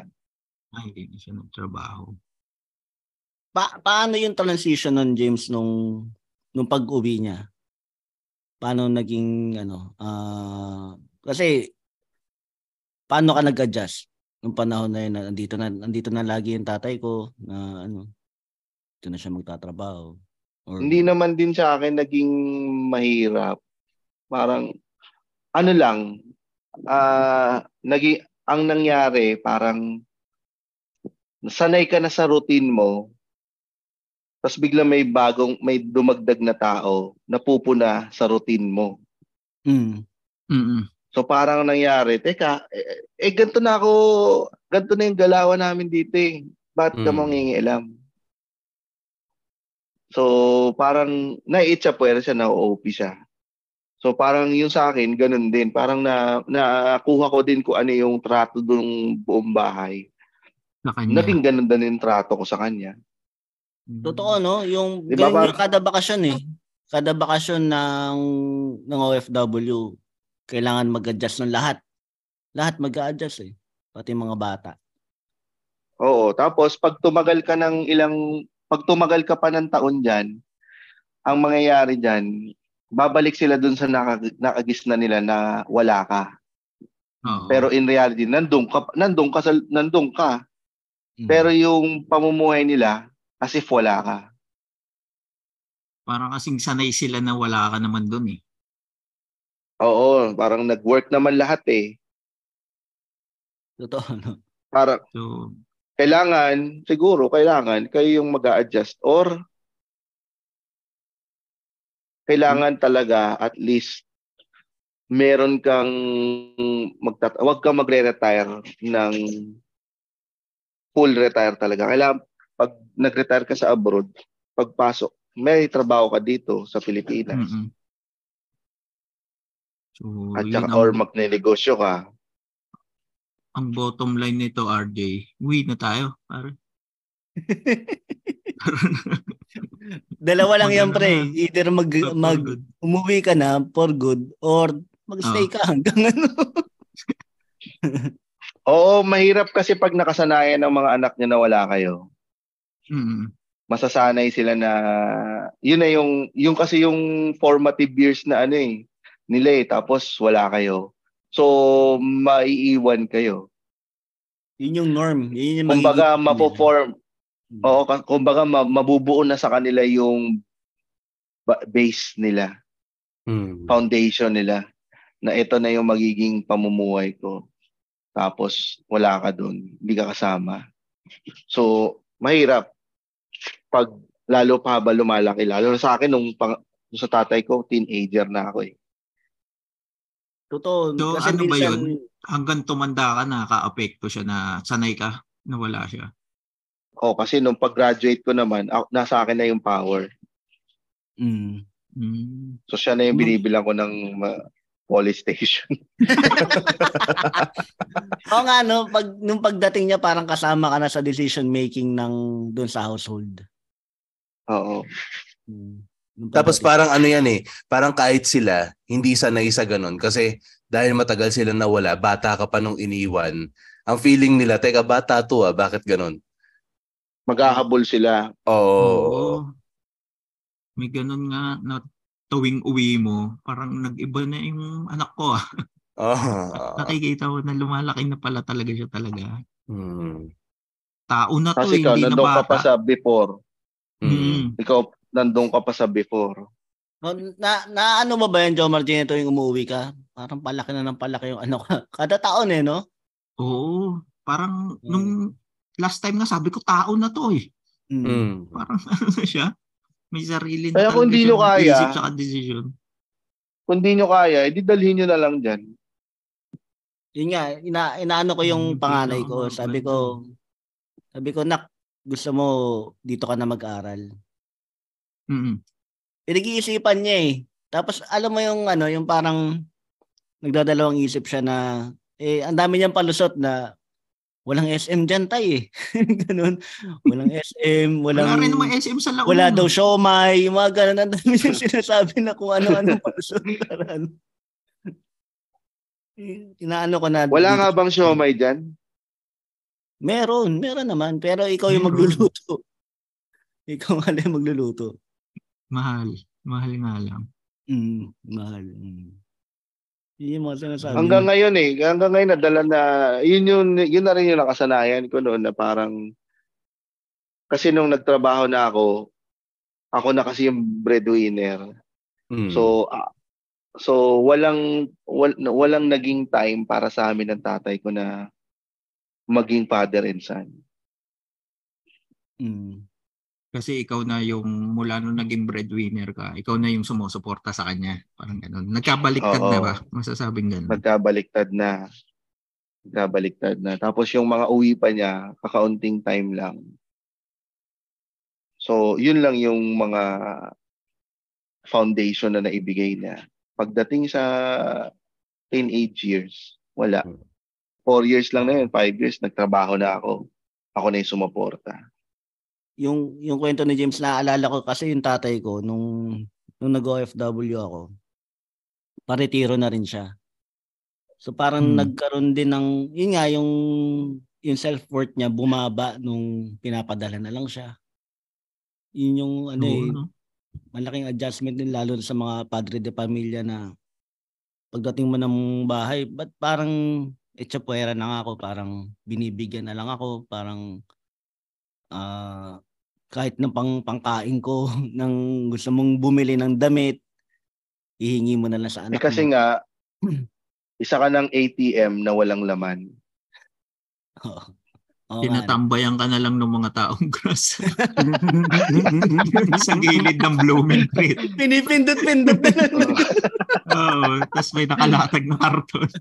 Ay, hindi na siya nagtrabaho. Pa- paano yung transition nun, James, nung, nung pag-uwi niya? Paano naging, ano, ah, kasi, paano ka nag-adjust nung panahon na yun na nandito na, nandito na lagi yung tatay ko na, ano, dito na siya magtatrabaho. Or, Hindi naman din sa akin naging mahirap. Parang, ano lang, ah naging, ang nangyari, parang, sanay ka na sa routine mo, tapos bigla may bagong, may dumagdag na tao na pupuna sa routine mo. Mm. Mm-mm. So parang nangyari, teka, eh, eh ganito na ako, ganito na yung galawan namin dito eh. Ba't ka Mm. mangingialam? So parang naiitsa puwera siya, na-OP siya. So parang yung sa akin, ganun din. Parang na, nakuha ko din kung ano yung trato ng buong bahay. Sa kanya. Naging ganun din yung trato ko sa kanya. Mm. Totoo, no? Yung, Di ba, yung kada bakasyon eh. Kada bakasyon ng, ng OFW, kailangan mag-adjust ng lahat. Lahat mag-adjust eh. Pati mga bata. Oo, tapos pag tumagal ka ng ilang pag tumagal ka pa ng taon diyan, ang mangyayari diyan, babalik sila dun sa naka, nakagis na nila na wala ka. Oo. Pero in reality, nandun ka nandun ka sa, nandun ka. Mm. Pero yung pamumuhay nila as if wala ka. Parang kasing sanay sila na wala ka naman doon eh. Oo, parang nag-work naman lahat eh. Totoo, no? Para So, kailangan, siguro kailangan kayo yung mag adjust or kailangan talaga at least meron kang magtat wag kang magre-retire ng full retire talaga. Kailangan pag nag-retire ka sa abroad, pagpasok, may trabaho ka dito sa Pilipinas. mm So, At saka, ang, or magnenegosyo ka. ang bottom line nito, RJ. Uwi na tayo. Pare. Dalawa lang yan, pre. Either mag, mag umuwi ka na for good or magstay Oo. ka hanggang ano. Oo, mahirap kasi pag nakasanayan ng mga anak niya na wala kayo. Mm. masasanay sila na yun na yung yung kasi yung formative years na ano eh nila eh tapos wala kayo. So maiiwan kayo. Yun yung norm. Yun yung Kumbaga mapo-form Mm. oo kumbaga ma- mabubuo na sa kanila yung ba- base nila, Hmm. foundation nila na ito na yung magiging pamumuhay ko. Tapos wala ka doon, hindi ka kasama. So mahirap pag lalo pa habang lumalaki lalo na sa akin nung pang, nung sa tatay ko teenager na ako eh. Totoo. So, kasi ano ba minsan, yun? Hanggang tumanda ka, nakaka-apekto siya na sanay ka na wala siya. Oh, kasi nung pag-graduate ko naman, ah, nasa akin na yung power. Mm. Mm. So siya na yung Hmm. binibilang ko ng uh, police station. Oo nga, no? Pag, nung pagdating niya, parang kasama ka na sa decision making ng doon sa household. Oo. Mm. Nung Tapos parang ano yan eh, parang kahit sila, hindi sanay sa ganun. Kasi dahil matagal sila nawala, bata ka pa nung iniwan, ang feeling nila, teka bata to ah, bakit ganun? Maghahabol sila. Oo. Oo. May ganun nga na tuwing uwi mo, parang nag-iba na yung anak ko ah. Ah. Nakikita ko na lumalaki na pala talaga siya talaga. Hmm. Tao na to, Kasi ikaw, hindi na nandun ka bata. pa sa before. Mm. Mm. Ikaw, nandun ka pa sa before. No, na, na ano ba ba yan, Joe Martin, ito yung umuwi ka? Parang palaki na ng palaki yung ano ka. Kada taon eh, no? Oo. Parang Mm. nung last time nga sabi ko, tao na to eh. Mm. Mm. Parang ano na siya. May sarili na Kaya kung talaga di nyo kaya- isip sa decision. Kung di nyo kaya, edi dalhin nyo na lang dyan. Yun nga, ina, inaano ko yung Hmm, panganay ko. Sabi ko, sabi ko, nak, gusto mo dito ka na mag-aral. Mm. Pinag-iisipan niya eh. Tapos alam mo yung ano, yung parang nagdadalawang isip siya na eh ang dami niyang palusot na walang SM dyan tay eh. Ganun. Walang SM, walang Wala rin naman SM sa laon. wala daw siomay, yung mga ganun. Ang dami niyang sinasabi na kung ano-ano palusot. Parang, Eh, Inaano ko na. Wala dito- nga bang siomay dyan? Meron, meron naman. Pero ikaw yung magluluto. Ikaw nga lang yung magluluto. Mahal. Mahal nga lang. Mm, mahal. Mm. Yun yung mga sinasabi. Hanggang ngayon eh, hanggang ngayon nadala na, yun yun, yun na rin yung nakasanayan ko noon na parang, kasi nung nagtrabaho na ako, ako na kasi yung breadwinner. Mm. So, ah, so walang, wal, walang naging time para sa amin ng tatay ko na maging father and son. Mm. Kasi ikaw na yung mula nung naging breadwinner ka, ikaw na yung sumusuporta sa kanya. Parang ganun. Nagkabaliktad Oo. na ba? Masasabing ganun. Magkabaliktad na. Magkabaliktad na. Tapos yung mga uwi pa niya, kakaunting time lang. So, yun lang yung mga foundation na naibigay niya. Pagdating sa teenage years, wala. Four years lang na yun, five years, nagtrabaho na ako. Ako na yung sumaporta. Yung, yung kwento ni James, naaalala ko kasi yung tatay ko, nung, nung nag-OFW ako, paretiro na rin siya. So parang Hmm. nagkaroon din ng, yun nga, yung, yung self-worth niya bumaba nung pinapadala na lang siya. Yun yung ano eh, no? malaking adjustment din lalo sa mga padre de pamilya na pagdating mo ng bahay, ba't parang etsapuera na nga ako, parang binibigyan na lang ako, parang ah kahit ng pang pangkain ko ng gusto mong bumili ng damit, ihingi mo na lang sa Eh anak kasi mo. nga, isa ka ng ATM na walang laman. Oo. No? Tinatambayan ka na lang ng mga taong gross. sa gilid ng blooming crate. Pinipindot-pindot na lang. Oo, tapos may nakalatag na karton.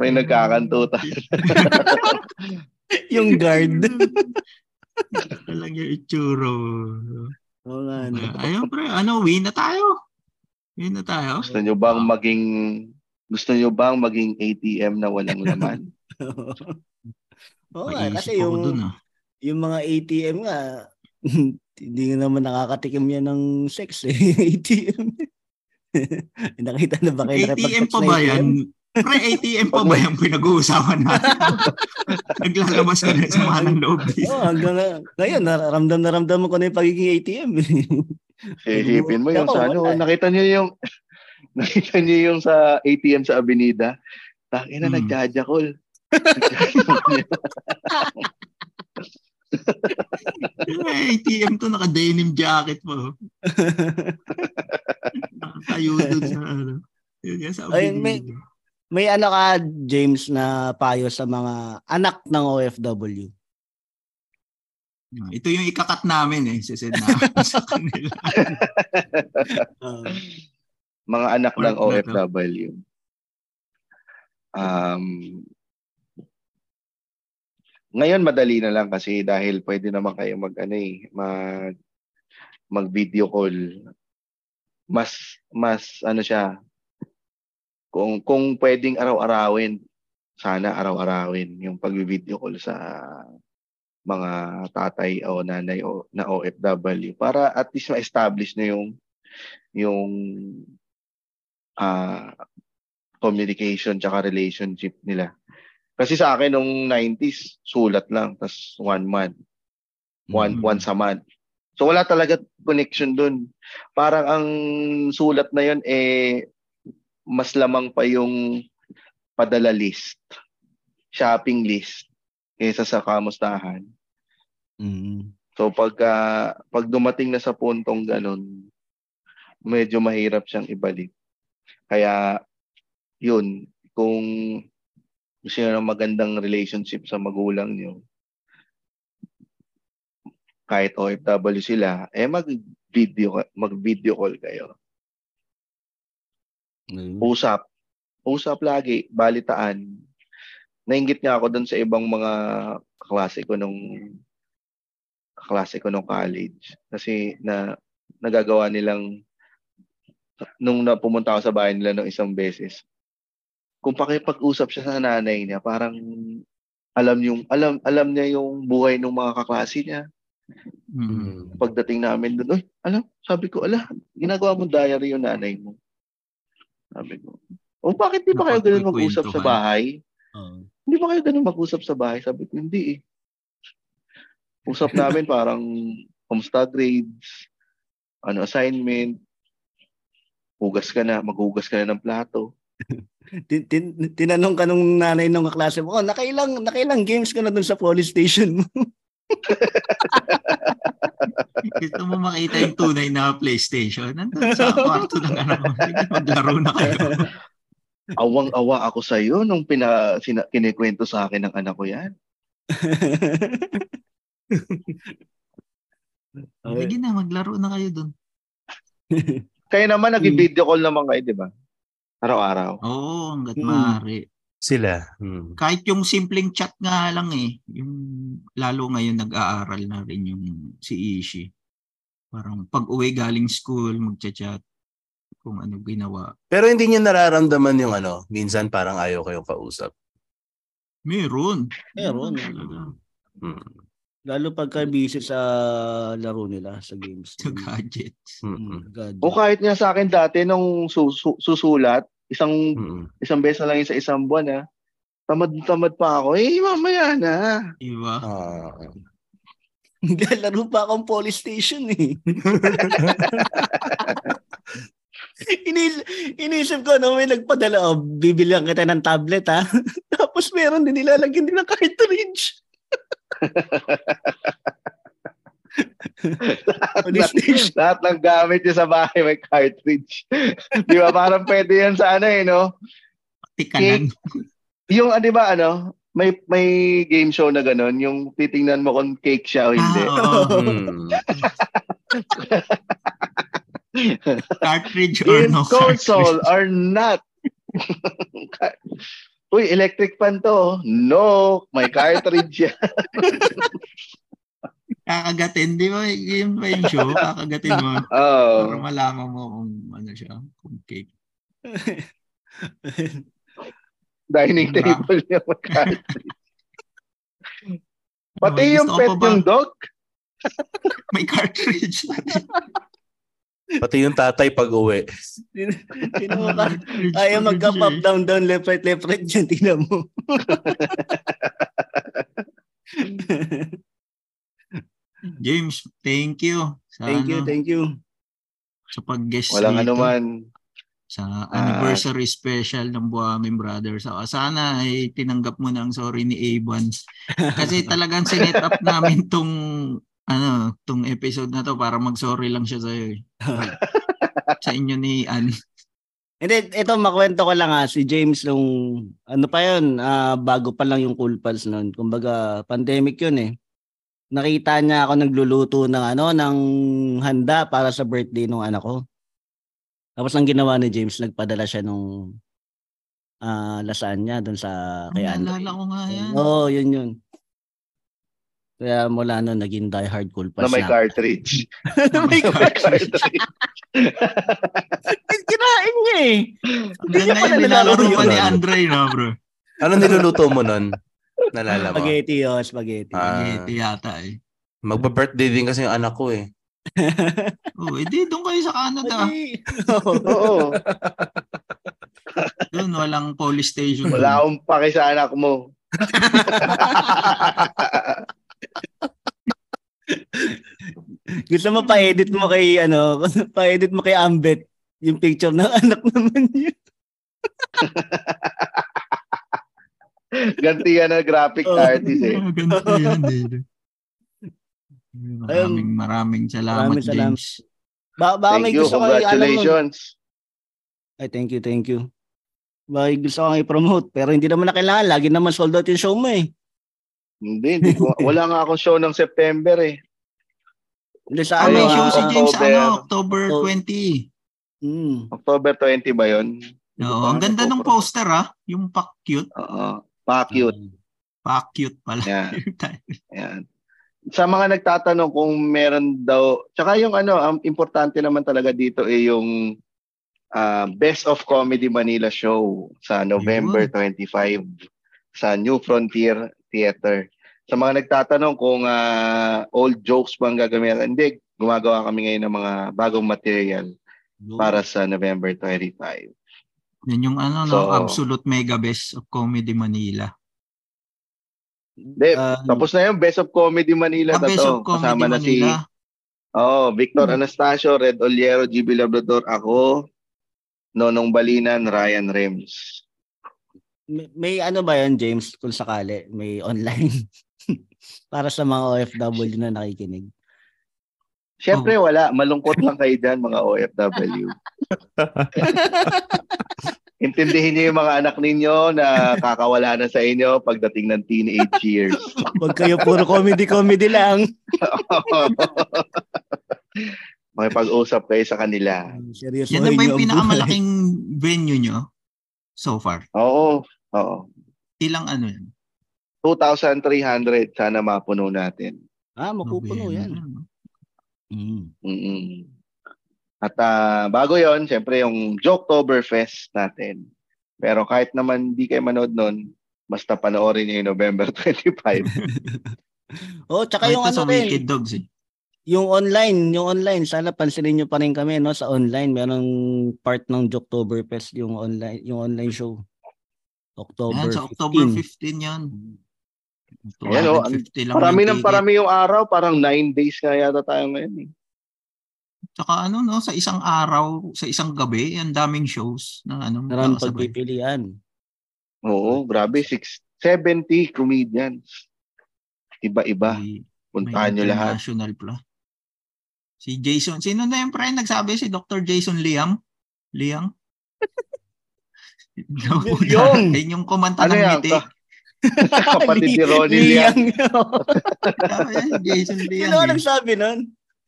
May nagkakantutan. yung guard. Talagang yung itsuro. Oo nga? Ayun pre, ano, win na tayo. Win na tayo. Gusto nyo bang maging gusto nyo bang maging ATM na walang laman? Oo nga, kasi yung, dun ah. yung mga ATM nga, hindi nga naman nakakatikim yan ng sex eh. ATM. Nakita na ba kayo ATM pa na ba yan? Pre, ATM pa ba yung pinag-uusapan natin? Naglalabas ka na sa mga ng loob. Oo, hanggang nga- ngayon, naramdam na ramdam ko na yung pagiging ATM. Isipin mo yung sa ano, wala. nakita niyo yung nakita niyo yung sa ATM sa Avenida. Tangina Hmm. nagjajakol. ATM to, naka-denim jacket mo. Nakatayo dun sa ano. Yun yan sa Ayun, may-. May ano ka, James, na payo sa mga anak ng OFW. Ito yung ikakat namin eh. Sisend namin sa kanila. Uh, Mga anak ng. OFW. Um, ngayon madali na lang kasi dahil pwede naman kayo mag ano eh, mag mag video call. Mas mas ano siya kung kung pwedeng araw-arawin sana araw-arawin yung pag-video call sa mga tatay o nanay o na OFW para at least ma-establish na yung yung ah communication tsaka relationship nila. Kasi sa akin nung 90s sulat lang tas one month, one Mhm. once a month. So wala talaga connection dun. Parang ang sulat na yon eh mas lamang pa yung padala list, shopping list. kaysa sa kamustahan. Mm. So pagka pag dumating na sa puntong ganun, medyo mahirap siyang ibalik. Kaya yun, kung gusto niyo ng magandang relationship sa magulang niyo, kahit OFW sila, eh mag-video mag-video call kayo. Mm. Usap. Usap lagi, balitaan. Nainggit nga ako doon sa ibang mga kaklase ko nung kaklase ko nung college kasi na nagagawa nilang nung na pumunta ako sa bahay nila nung isang beses. Kung pakipag-usap siya sa nanay niya, parang alam yung alam alam niya yung buhay ng mga kaklase niya. Mm. Pagdating namin doon, "Uy, alam, sabi ko, ala, ginagawa mo diary yung nanay mo." Sabi ko, "O bakit di ba kayo ganun mag-usap sa bahay?" Oo. Hindi ba kayo ganun mag-usap sa bahay? Sabi ko, hindi eh. Usap namin parang kamusta grades, ano assignment, hugas ka na, maghugas ka na ng plato. Tin- tin- tinanong ka nung nanay nung kaklase mo, oh, nakailang, nakailang games ka na dun sa police station mo. Gusto mo makita yung tunay na PlayStation? Nandun sa kwarto ng ano mo. Maglaro na kayo. Awang-awa ako sa iyo nung pina, sina, kinikwento sa akin ng anak ko yan. Sige na, maglaro na kayo dun. Kaya naman nag-video call naman kayo, di ba? Araw-araw. Oo, hanggat Mm. maaari. Sila. Hmm. Kahit yung simpleng chat nga lang eh. Yung lalo ngayon nag-aaral na rin yung si Ishi. Parang pag uwi galing school, magchat-chat kung ano ginawa. Pero hindi niya nararamdaman yung ano, minsan parang ayaw kayong kausap. Meron. Meron. Talaga. Hmm. Lalo pagka busy sa laro nila, sa games. Sa gadgets. Gadget. O kahit nga sa akin dati nung su- su- susulat, isang Hmm. isang beses na lang sa isang buwan ha. Tamad-tamad pa ako. Eh, mamaya na. Diba? Ah. Laro pa akong police station eh. Inis inisip ko, no, may nagpadala, oh, bibilihan kita ng tablet, ha? Tapos meron din nilalagyan din ng cartridge. Station. Lahat ng gamit niya sa bahay may cartridge. di ba? Parang pwede yan sa ano eh, no? Tikanan. Yung, ah, di ba, ano, may may game show na ganun, yung titingnan mo kung cake siya o hindi. Hmm. Cartridge or In no console cartridge. or not. Uy, electric fan to. No, may cartridge yan. Kakagatin, di ba? Yun ba yung show? Kakagatin mo. Oh. Para malaman mo kung ano siya, kung cake. Dining table niya may cartridge. Pati yung pet yung dog. May cartridge. Pati yung tatay pag uwi. Tingnan mo ka. Ayaw mag-up, up, down, down, left, right, left, right. Diyan, tingnan mo. James, thank you. Sa, thank you, ano, thank you. Sa pag-guest Walang dito. ano man. Sa anniversary special ng Buhamin Brothers. Saka sana ay tinanggap mo na ang sorry ni Avon. Kasi talagang sinet up namin tong ano, tong episode na to para mag-sorry lang siya sa'yo eh. sa inyo ni Ann. Hindi, ito makwento ko lang ha, si James nung, ano pa yun, ah, bago pa lang yung Cool Pals noon. Kumbaga, pandemic yun eh. Nakita niya ako nagluluto ng ano, ng handa para sa birthday ng anak ko. Tapos ang ginawa ni James, nagpadala siya nung ah, lasagna doon sa kay Andre. Naalala ko nga yan. Oo, yun yun. Kaya mula noon, naging diehard Cool Na Pals may cartridge. na may May cartridge. Kinain niya eh. Hindi niya na pala yun, nilalaro pa yun. ni Andre na bro. Ano niluluto mo nun? Nalala mo? Spaghetti, oh, spaghetti. Ah. Spaghetti yata eh. Magba-birthday din kasi yung anak ko eh. Oh, edi doon kayo sa Canada. Oo. Doon walang police station. Wala akong paki sa anak mo. Gusto mo pa-edit mo kay ano, pa-edit mo kay Ambet yung picture ng anak naman niya. Ganti yan na graphic Oh. artist eh. Ganito yan eh. Maraming maraming salamat, Maraming salamat. James. Ba baka may Thank you. gusto i- ano. Congratulations. Ay, thank you, thank you. Baka gusto ko i-promote. Pero hindi naman na kailangan. Lagi naman sold out yung show mo eh. Hindi, hindi ko, wala nga akong show ng September eh. Hindi sa Ah, ano. may show si ah, James October. ano, October Oh. 20. mm. October 20 ba yun? Oo, ang ganda ng poster ah. Yung pack cute. Oo. Pa-cute. Pack cute pala. Yan. Yan. Sa mga nagtatanong kung meron daw, tsaka yung ano, ang importante naman talaga dito ay yung ah, Best of Comedy Manila show sa November 25 sa New Frontier Theater. Sa mga nagtatanong kung ah, old jokes bang gagamitin, hindi, gumagawa kami ngayon ng mga bagong material para sa November 25. Yan yung ano, no, So- absolute mega best of comedy Manila. Hindi, Ah, tapos na yung Best of Comedy Manila Ah, na best to. of comedy Kasama na si Manila. Oh, Victor Anastasio, Red Oliero, GB Labrador, ako, Nonong Balinan, Ryan Rems. May, may ano ba yan, James, kung sakali? May online? para sa mga OFW na nakikinig. Siyempre wala, malungkot lang kayo dyan mga OFW. Intindihin niyo yung mga anak ninyo na kakawala na sa inyo pagdating ng teenage years. Huwag kayo puro comedy-comedy lang. Makipag-usap kayo sa kanila. Seryoso. Yan na ba yung pinakamalaking venue nyo so far? Oo, oo. Ilang ano yan? 2,300 sana mapuno natin. Ah, mapupuno November, yan. Mm. mm At ah, bago yon, siyempre yung Joketoberfest natin. Pero kahit naman di kayo manood nun, basta panoorin niyo yung November 25. Oh, tsaka Ah, yung ano rin, Dogs eh. yung online, yung online, sana pansinin nyo pa rin kami no sa online. Merong part ng Joktoberfest yung online, yung online show. October Yan, sa October 15. 15 yan. Ayan, oh, 250 lang parami ng parami yung araw, parang 9 days nga yata tayo ngayon. Eh. Tsaka ano no, sa isang araw, sa isang gabi, ang daming shows na ano, Maraming pagpipilian. Oo, grabe. Six, 70 comedians. Iba-iba. Puntahan nyo lahat. international pala. Si Jason, sino na yung pre nagsabi? Si Dr. Jason Liam? Liang? Yung. Yung kumanta Ano ng yan? ngiti. Ka- Kapatid ni Ronnie Liang. Jason Liam. Sino eh. nagsabi nun?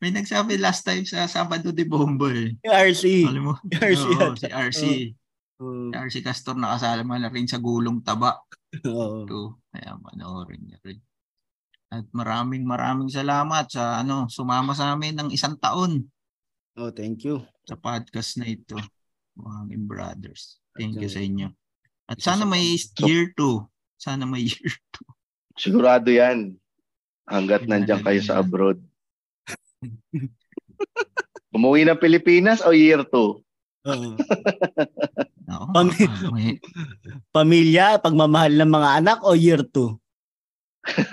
May nagsabi last time sa Sabado de Bombo eh. Yung RC. Alam mo? Si RC Oo, yata. si RC. Oo. Si RC Castor nakasama na rin sa gulong taba. Oo. Ito. Kaya panoorin niya rin. At maraming maraming salamat sa ano sumama sa amin ng isang taon Oh, thank you. sa podcast na ito. Mga brothers. Thank you sa inyo. At sana sa- may year 2. Sana may year Sigurado yan. Hanggat nandyan kayo sa abroad. Umuwi ng Pilipinas o year 2? Oo. Ako, Pami- may, Pamilya, pagmamahal ng mga anak o year 2?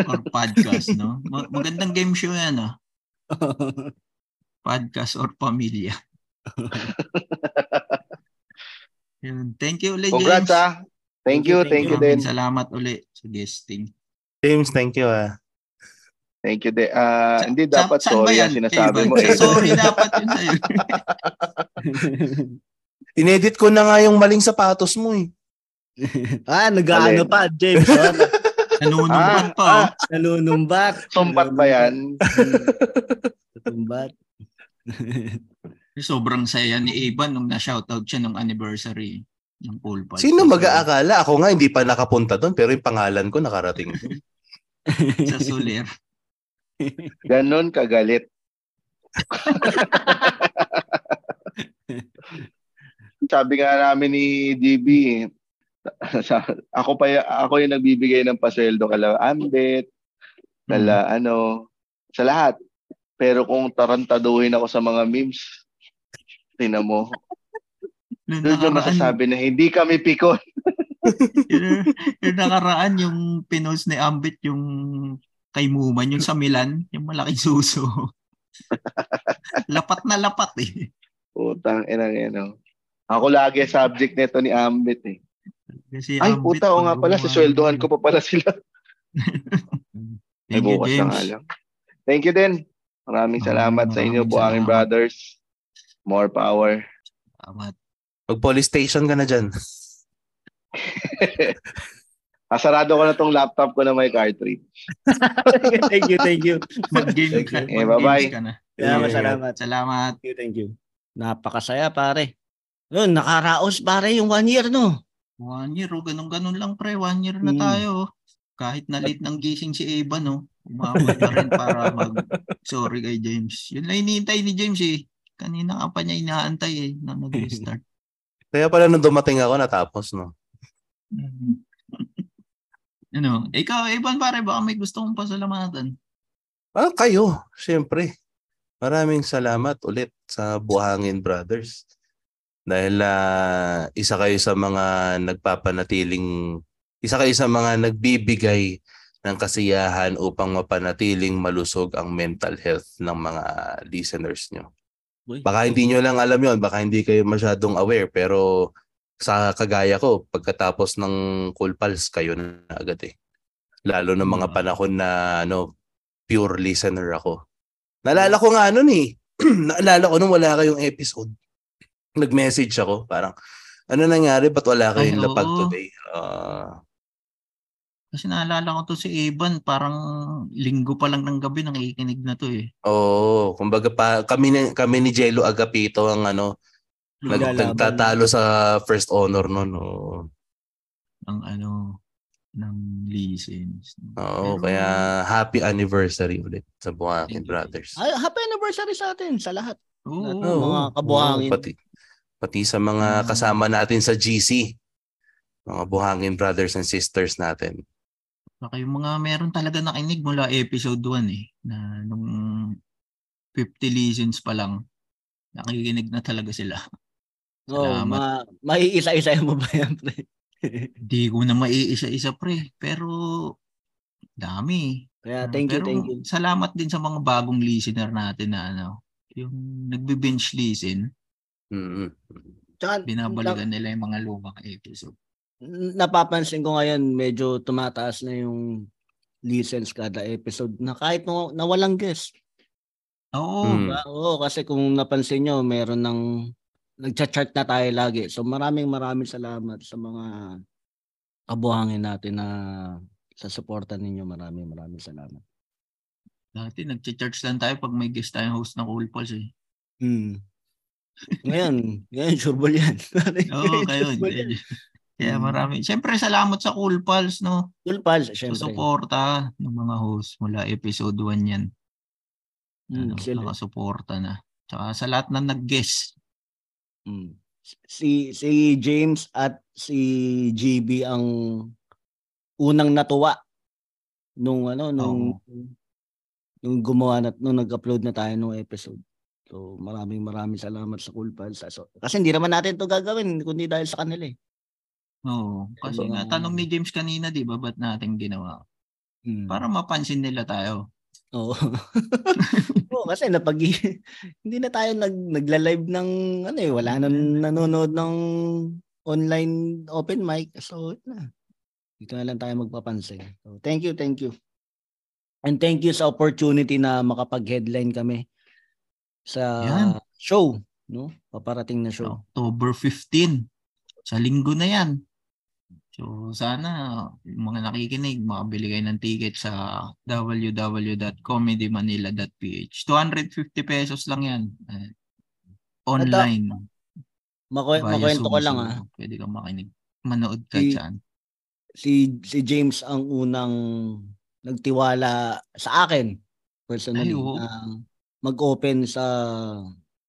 or podcast, no? Ma- Magandang game show yan, ah. Podcast or pamilya. Yun. Thank you ulit, Congrats James. ah. Thank you, thank you Maraming din. salamat ulit sa guesting. James, thank you ah. Thank you din. Ah, Sa- hindi sa- dapat ba sorry ang sinasabi mo eh. Sa sorry dapat yun sa'yo. Inedit ko na nga yung maling sapatos mo eh. ah, nag-ano pa, James. Oh, Nanunumbat Ah, pa, ah. oh. nalunumbat. Sumpat ba yan? Tumbat. Sobrang saya ni Ivan nung na-shoutout siya nung anniversary ng pool party. Sino mag-aakala? Ako nga hindi pa nakapunta doon pero yung pangalan ko nakarating doon. Sa Soler. Ganon kagalit. Sabi nga namin ni DB, sa- ako pa y- ako yung nagbibigay ng pasweldo kala Ambet, kala ano, sa lahat. Pero kung tarantaduhin ako sa mga memes, tingnan mo, doon yung masasabi na hindi kami pikon. yung, yung nakaraan, yung pinost ni Ambit, yung kay Muman, yung sa Milan, yung malaking suso. lapat na lapat eh. Putang ina ano. Ako lagi subject nito ni Ambit eh. Kasi Ay, Ambit, puta, o nga pala, pag- sisweldohan ko pa pala sila. Ay, Thank you, bukas na James. nga lang. Thank you din. Maraming salamat sa inyo, Buangin. Brothers. More power. Salamat. Mag police station ka na dyan. Asarado ko na tong laptop ko na may cartridge. thank you, thank you. Mag-game ka. Eh, bye-bye. ka na. Salamat, Yeah. salamat. Salamat. Thank you, thank you. Napakasaya, pare. Yun, nakaraos, pare, yung one year, no? One year, oh, ganun-ganun lang pre. One year na Mm. tayo. oh. Kahit na late ng gising si Eva, no? Umabot na rin para mag sorry kay James. Yun lang hinihintay ni James eh. Kanina ka pa niya inaantay eh na mag-start. Kaya pala nung dumating ako, natapos, no? ano, ikaw, Evan, pare, baka may gusto kong pasalamatan. Ah, kayo, syempre. Maraming salamat ulit sa Buhangin Brothers. Dahil ah, isa kayo sa mga nagpapanatiling, isa kayo sa mga nagbibigay ng kasiyahan upang mapanatiling malusog ang mental health ng mga listeners nyo. Baka hindi nyo lang alam yon, baka hindi kayo masyadong aware, pero sa kagaya ko, pagkatapos ng Cool Pals, kayo na agad eh. Lalo na mga Mm. panahon na ano, pure listener ako. Naalala ko nga nun eh. Naalala ko nung wala kayong episode. Nag-message ako, parang, ano nangyari? Ba't wala kayong Ay, lapag today? Ah, Kasi naalala ko to si Evan, parang linggo pa lang ng gabi nakikinig na to eh. Oo, kumbaga pa kami ni, kami ni Jello Agapito ang ano nag, nagtatalo sa first honor noon. Oo, Ang ano, ng listens. Oo, Pero- kaya happy anniversary ulit sa Buhangin. Brothers. Ay, happy anniversary sa atin, sa lahat. Oo. Oo. mga kabuhangin. Oo, pati pati sa mga Mm. kasama natin sa GC. Mga Buhangin Brothers and Sisters natin. Saka yung mga meron talaga nakinig mula episode 1 eh. Na nung 50 listens pa lang, nakikinig na talaga sila. Oh, Salamat. ma maiisa-isa mo ba yan, pre? Hindi ko na maiisa-isa pre, pero dami. Kaya Ah, thank you, pero thank you. Salamat din sa mga bagong listener natin na ano, yung nagbe-binge listen, Mm. Tsaka, binabalikan nila yung mga lumang episode. Na- napapansin ko ngayon, medyo tumataas na yung listens kada episode na kahit no, na walang guest. Oo, Mm. Diba? Oo, kasi kung napansin nyo, meron ng nagcha-chart na tayo lagi. So maraming maraming salamat sa mga kabuhangin natin na sa suporta ninyo. Maraming maraming salamat. dati nagche-church lang tayo pag may guest tayong host ng Cool Pulse eh. Hmm. Ngayon, ngayon sureball yan. Oo, kayo. Kaya Mm. marami. Siyempre, salamat sa Cool Pulse, no? Cool pals, Sa syempre. suporta ng mga host mula episode 1 yan. Hmm, Ano, sila- nakasuporta na. Tsaka sa lahat na nag-guest. Mm. Si si James at si GB ang unang natuwa nung ano nung nung gumawa na nung nag-upload na tayo nung episode. So maraming maraming salamat sa Cool Pals. So, kasi hindi naman natin to gagawin kundi dahil sa kanila eh. Oo. Kasi nga, tanong ni James kanina, di ba, ba't natin ginawa? Mm. Para mapansin nila tayo. Oo. Oo, kasi napag hindi na tayo nag nagla-live ng ano eh, wala nang nanonood ng online open mic. So, na. Dito na lang tayo magpapansin. So, thank you, thank you. And thank you sa opportunity na makapag-headline kami sa Yan. show, no? Paparating na show. October 15. Sa linggo na yan. So sana mga nakikinig, makabili kayo ng ticket sa www.comedymanila.ph. 250 pesos lang yan. Eh, online. Mako- via makwento ko lang ah. Pwede kang makinig. Manood ka Si- dyan. si si James ang unang nagtiwala sa akin personally Ay, na mag-open sa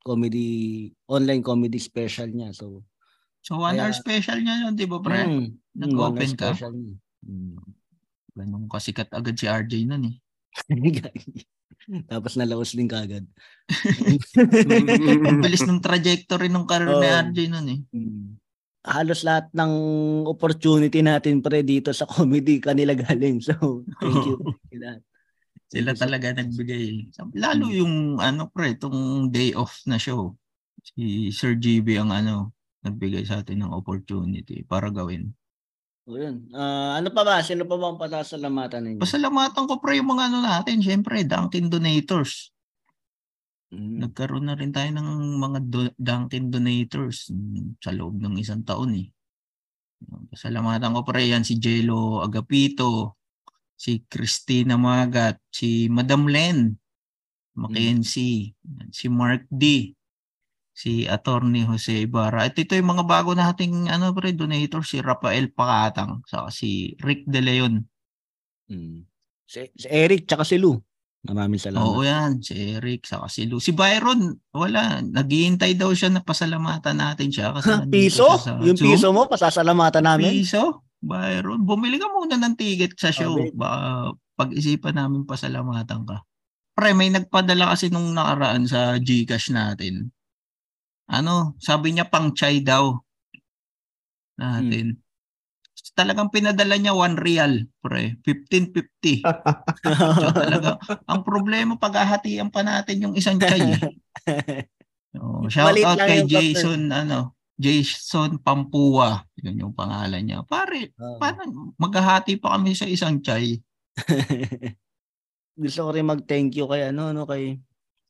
comedy online comedy special niya. So, So one Kaya- hour special niya yun, di ba pre? mm, Nag-open ka? Mm. Ganun kasikat agad si RJ nun eh. Tapos nalaos din kagad. Ang bilis ng trajectory ng career ni Oo. RJ nun eh. Mm. Halos lahat ng opportunity natin pre dito sa comedy kanila galing. So, thank you. Lahat. Sila talaga nagbigay. Lalo Mm. yung ano pre, itong day off na show. Si Sir GB ang ano, nagbigay sa atin ng opportunity para gawin. O yun. Ah, ano pa ba? Sino pa ba ang pasasalamatan ninyo? Pasalamatan ko pre yung mga ano natin, syempre, Dunkin Donators. Mm. Nagkaroon na rin tayo ng mga do- Dunkin Donators mm, sa loob ng isang taon eh. Pasalamatan ko pre yan si Jello Agapito, si Christina Magat, si Madam Len Mackenzie, si Mark D, si Attorney Jose Ibarra. At ito yung mga bago nating ano pre donator si Rafael Pakatang, saka si Rick De Leon. Mm. Si, si Eric tsaka si Lou. Maraming salamat. Oo yan, si Eric, saka si Lou. Si Byron, wala, naghihintay daw siya na pasalamatan natin siya. Kasi nandito piso? siya sa Yung Zoom. piso mo, pasasalamatan namin. Piso? Byron, bumili ka muna ng ticket sa show. Okay. Baka pag-isipan namin pasalamatan ka. Pre, may nagpadala kasi nung nakaraan sa Gcash natin. Ano, sabi niya pang chai daw natin. Talagang pinadala niya 1 real, pre. 15.50. So, talaga, ang problema paghahatian pa natin yung isang chai. eh. Oh, shout Maliit out kay Jason ano, Jason Pampua. Yun yung pangalan niya. Pare, Oo. paano maghahati pa kami sa isang chai? Gusto ko rin mag-thank you kay ano, no, kay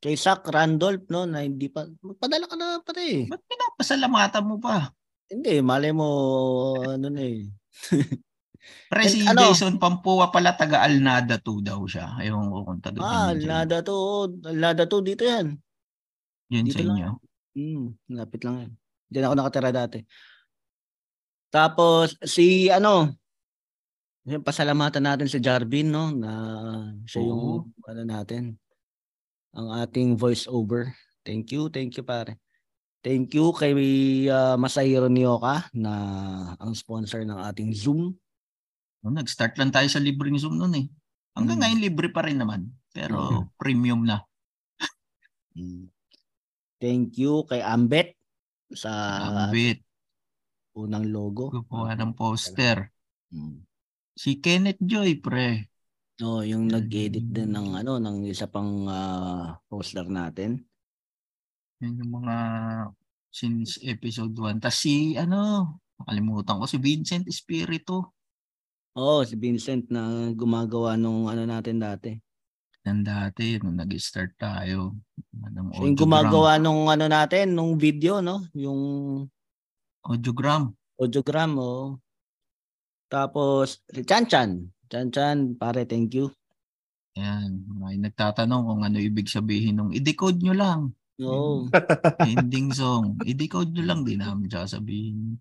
kay Zach Randolph, no, na hindi pa, magpadala ka na pati. Ba't pinapasalamatan mo pa? Hindi, mali mo, ano na eh. Pre, si ano? Jason Pampua pala taga Alnada 2 daw siya. Ewan ko kung taga Ah. Lada to, oh, Lada to, dito yan. Yun dito sa lang inyo. Hmm, lapit lang yan. Diyan ako nakatira dati. Tapos, si ano, yung pasalamatan natin si Jarvin, no, na siya yung, ano natin, ang ating voice over. Thank you, thank you pare. Thank you kay uh, Masahiro Nioka na ang sponsor ng ating Zoom. No, nag-start lang tayo sa libreng Zoom noon eh. Hanggang Mm. ngayon libre pa rin naman. Pero Mm. premium na. Thank you kay Ambet sa Ambit. unang logo. Gumawa ng poster. Mm. Si Kenneth Joy, pre. No, yung Mm. nag-edit din ng ano ng isa pang ah, poster natin. Yun yung mga since episode 1. Tapos si, ano, nakalimutan ko, si Vincent Espiritu. Oo, si Vincent na gumagawa nung ano natin dati. Yan dati, nung nag-start tayo. Ng Siya yung gumagawa nung ano natin, nung video, no? Yung Audiogram. audiogram, oh. Tapos, si Chan Chan. Chan pare, thank you. Yan. May nagtatanong kung ano ibig sabihin nung i-decode nyo lang. Oo. Ending song. I-decode nyo lang, di namin sasabihin.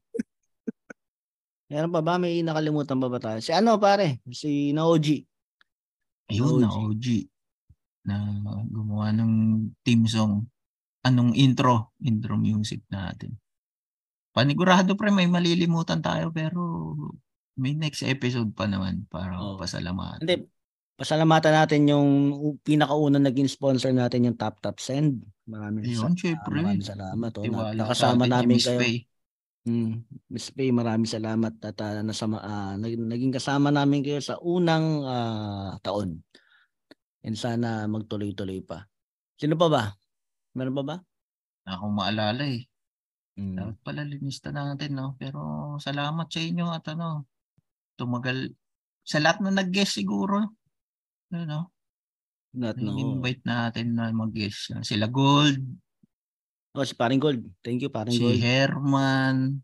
Meron pa ba? May nakalimutan pa ba tayo? Si ano, pare? Si Naoji. Ayun na OG. OG. Na gumawa ng theme song. Anong intro? Intro music natin. Panigurado pre, may malilimutan tayo pero may next episode pa naman para Oo. pasalamatan. Hindi, pasalamatan natin yung pinakaunang naging sponsor natin yung Tap Tap Send. Maraming Ayun, sa- syempre. maraming salamat. Oh, na, nakasama namin Miss kayo. Mm, Miss Faye, maraming salamat at ah, nasama, nag- naging kasama namin kayo sa unang ah, taon. And sana magtuloy-tuloy pa. Sino pa ba? Meron pa ba? Akong maalala eh. Mm. Dapat pala linista natin, no? Pero salamat sa inyo at ano, tumagal. Sa lahat na nag-guest siguro. Ano, Not no. invite natin na mag-guest. Sila Gold, Oh, si Paring Gold. Thank you, Paring si Gold. Herman.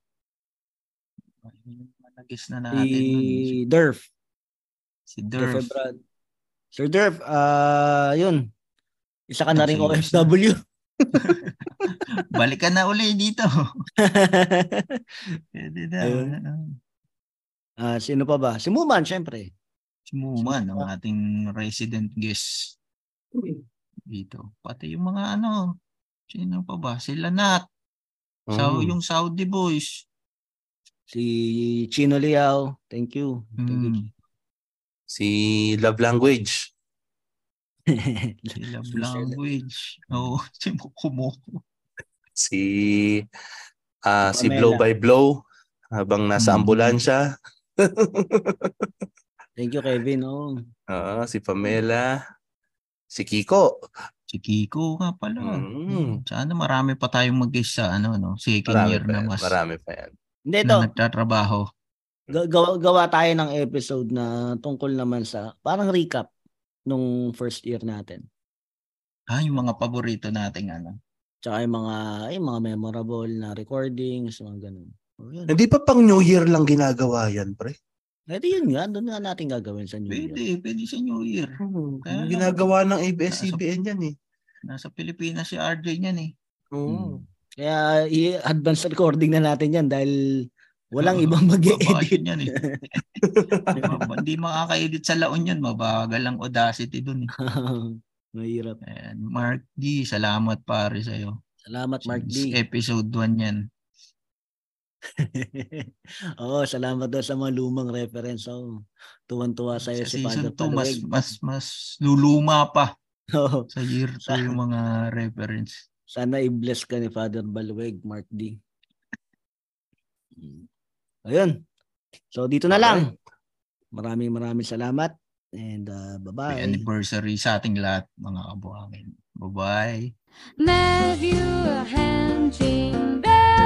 Yung mga nag-guest na natin. Si nun, eh. Durf. Si Durf Durf. Sir Durf, ah, yun. Isa ka na rin. OFW. Balik ka na uli dito. Pwede na. Ayun. Ah, sino pa ba? Si Muman, syempre. Si Muman, ang ating resident guest dito. Pati yung mga ano, sino pa ba? Sila Nat. Sa, Mm. Yung Saudi boys. Si Chino Liao. Thank you. Thank you. Mm. Si Love Language. Sila language. Oo, si Mukumo. Si ah si. Blow by Blow habang nasa Mm. ambulansya. Thank you, Kevin. Oh. Oo, si Pamela. Si Kiko. Si Kiko nga pala. Mm. Sana marami pa tayong mag sa ano, no? Second Marami year na yan. mas Marami pa yan. Hindi, ito. na nagtatrabaho. Ga- Gawa, gawa tayo ng episode na tungkol naman sa parang recap nung first year natin. Ah, yung mga paborito nating ano. Tsaka yung mga, yung mga memorable na recordings, mga ganun. O, yun. Hindi pa pang New Year lang ginagawa yan, pre. Pwede yun nga, doon nga natin gagawin sa New Year. Pwede, pwede sa New Year. Kaya Yung ginagawa ng ABS-CBN yan eh. Nasa Pilipinas si RJ niyan eh. Oo. Kaya i-advance recording na natin yan dahil walang ibang mag edit yan eh. Hindi makaka-edit sa laon yan. Mabagal ang audacity dun eh. Mahirap. Ayan. Mark D, salamat pare sa'yo. Salamat, Mark Since D. Episode 1 yan. Oo, salamat daw sa mga lumang reference. Oh, tuwan-tuwa Sa si season Father 2, mas, mas, mas luluma pa Oo. sa year 2 yung mga reference. Sana i-bless ka ni Father Balweg, Mark D. Mm. Ayun. So, dito na lang. Maraming maraming salamat. And uh, bye-bye. anniversary sa ating lahat, mga kabuhangin. Bye-bye. Matthew Hanjing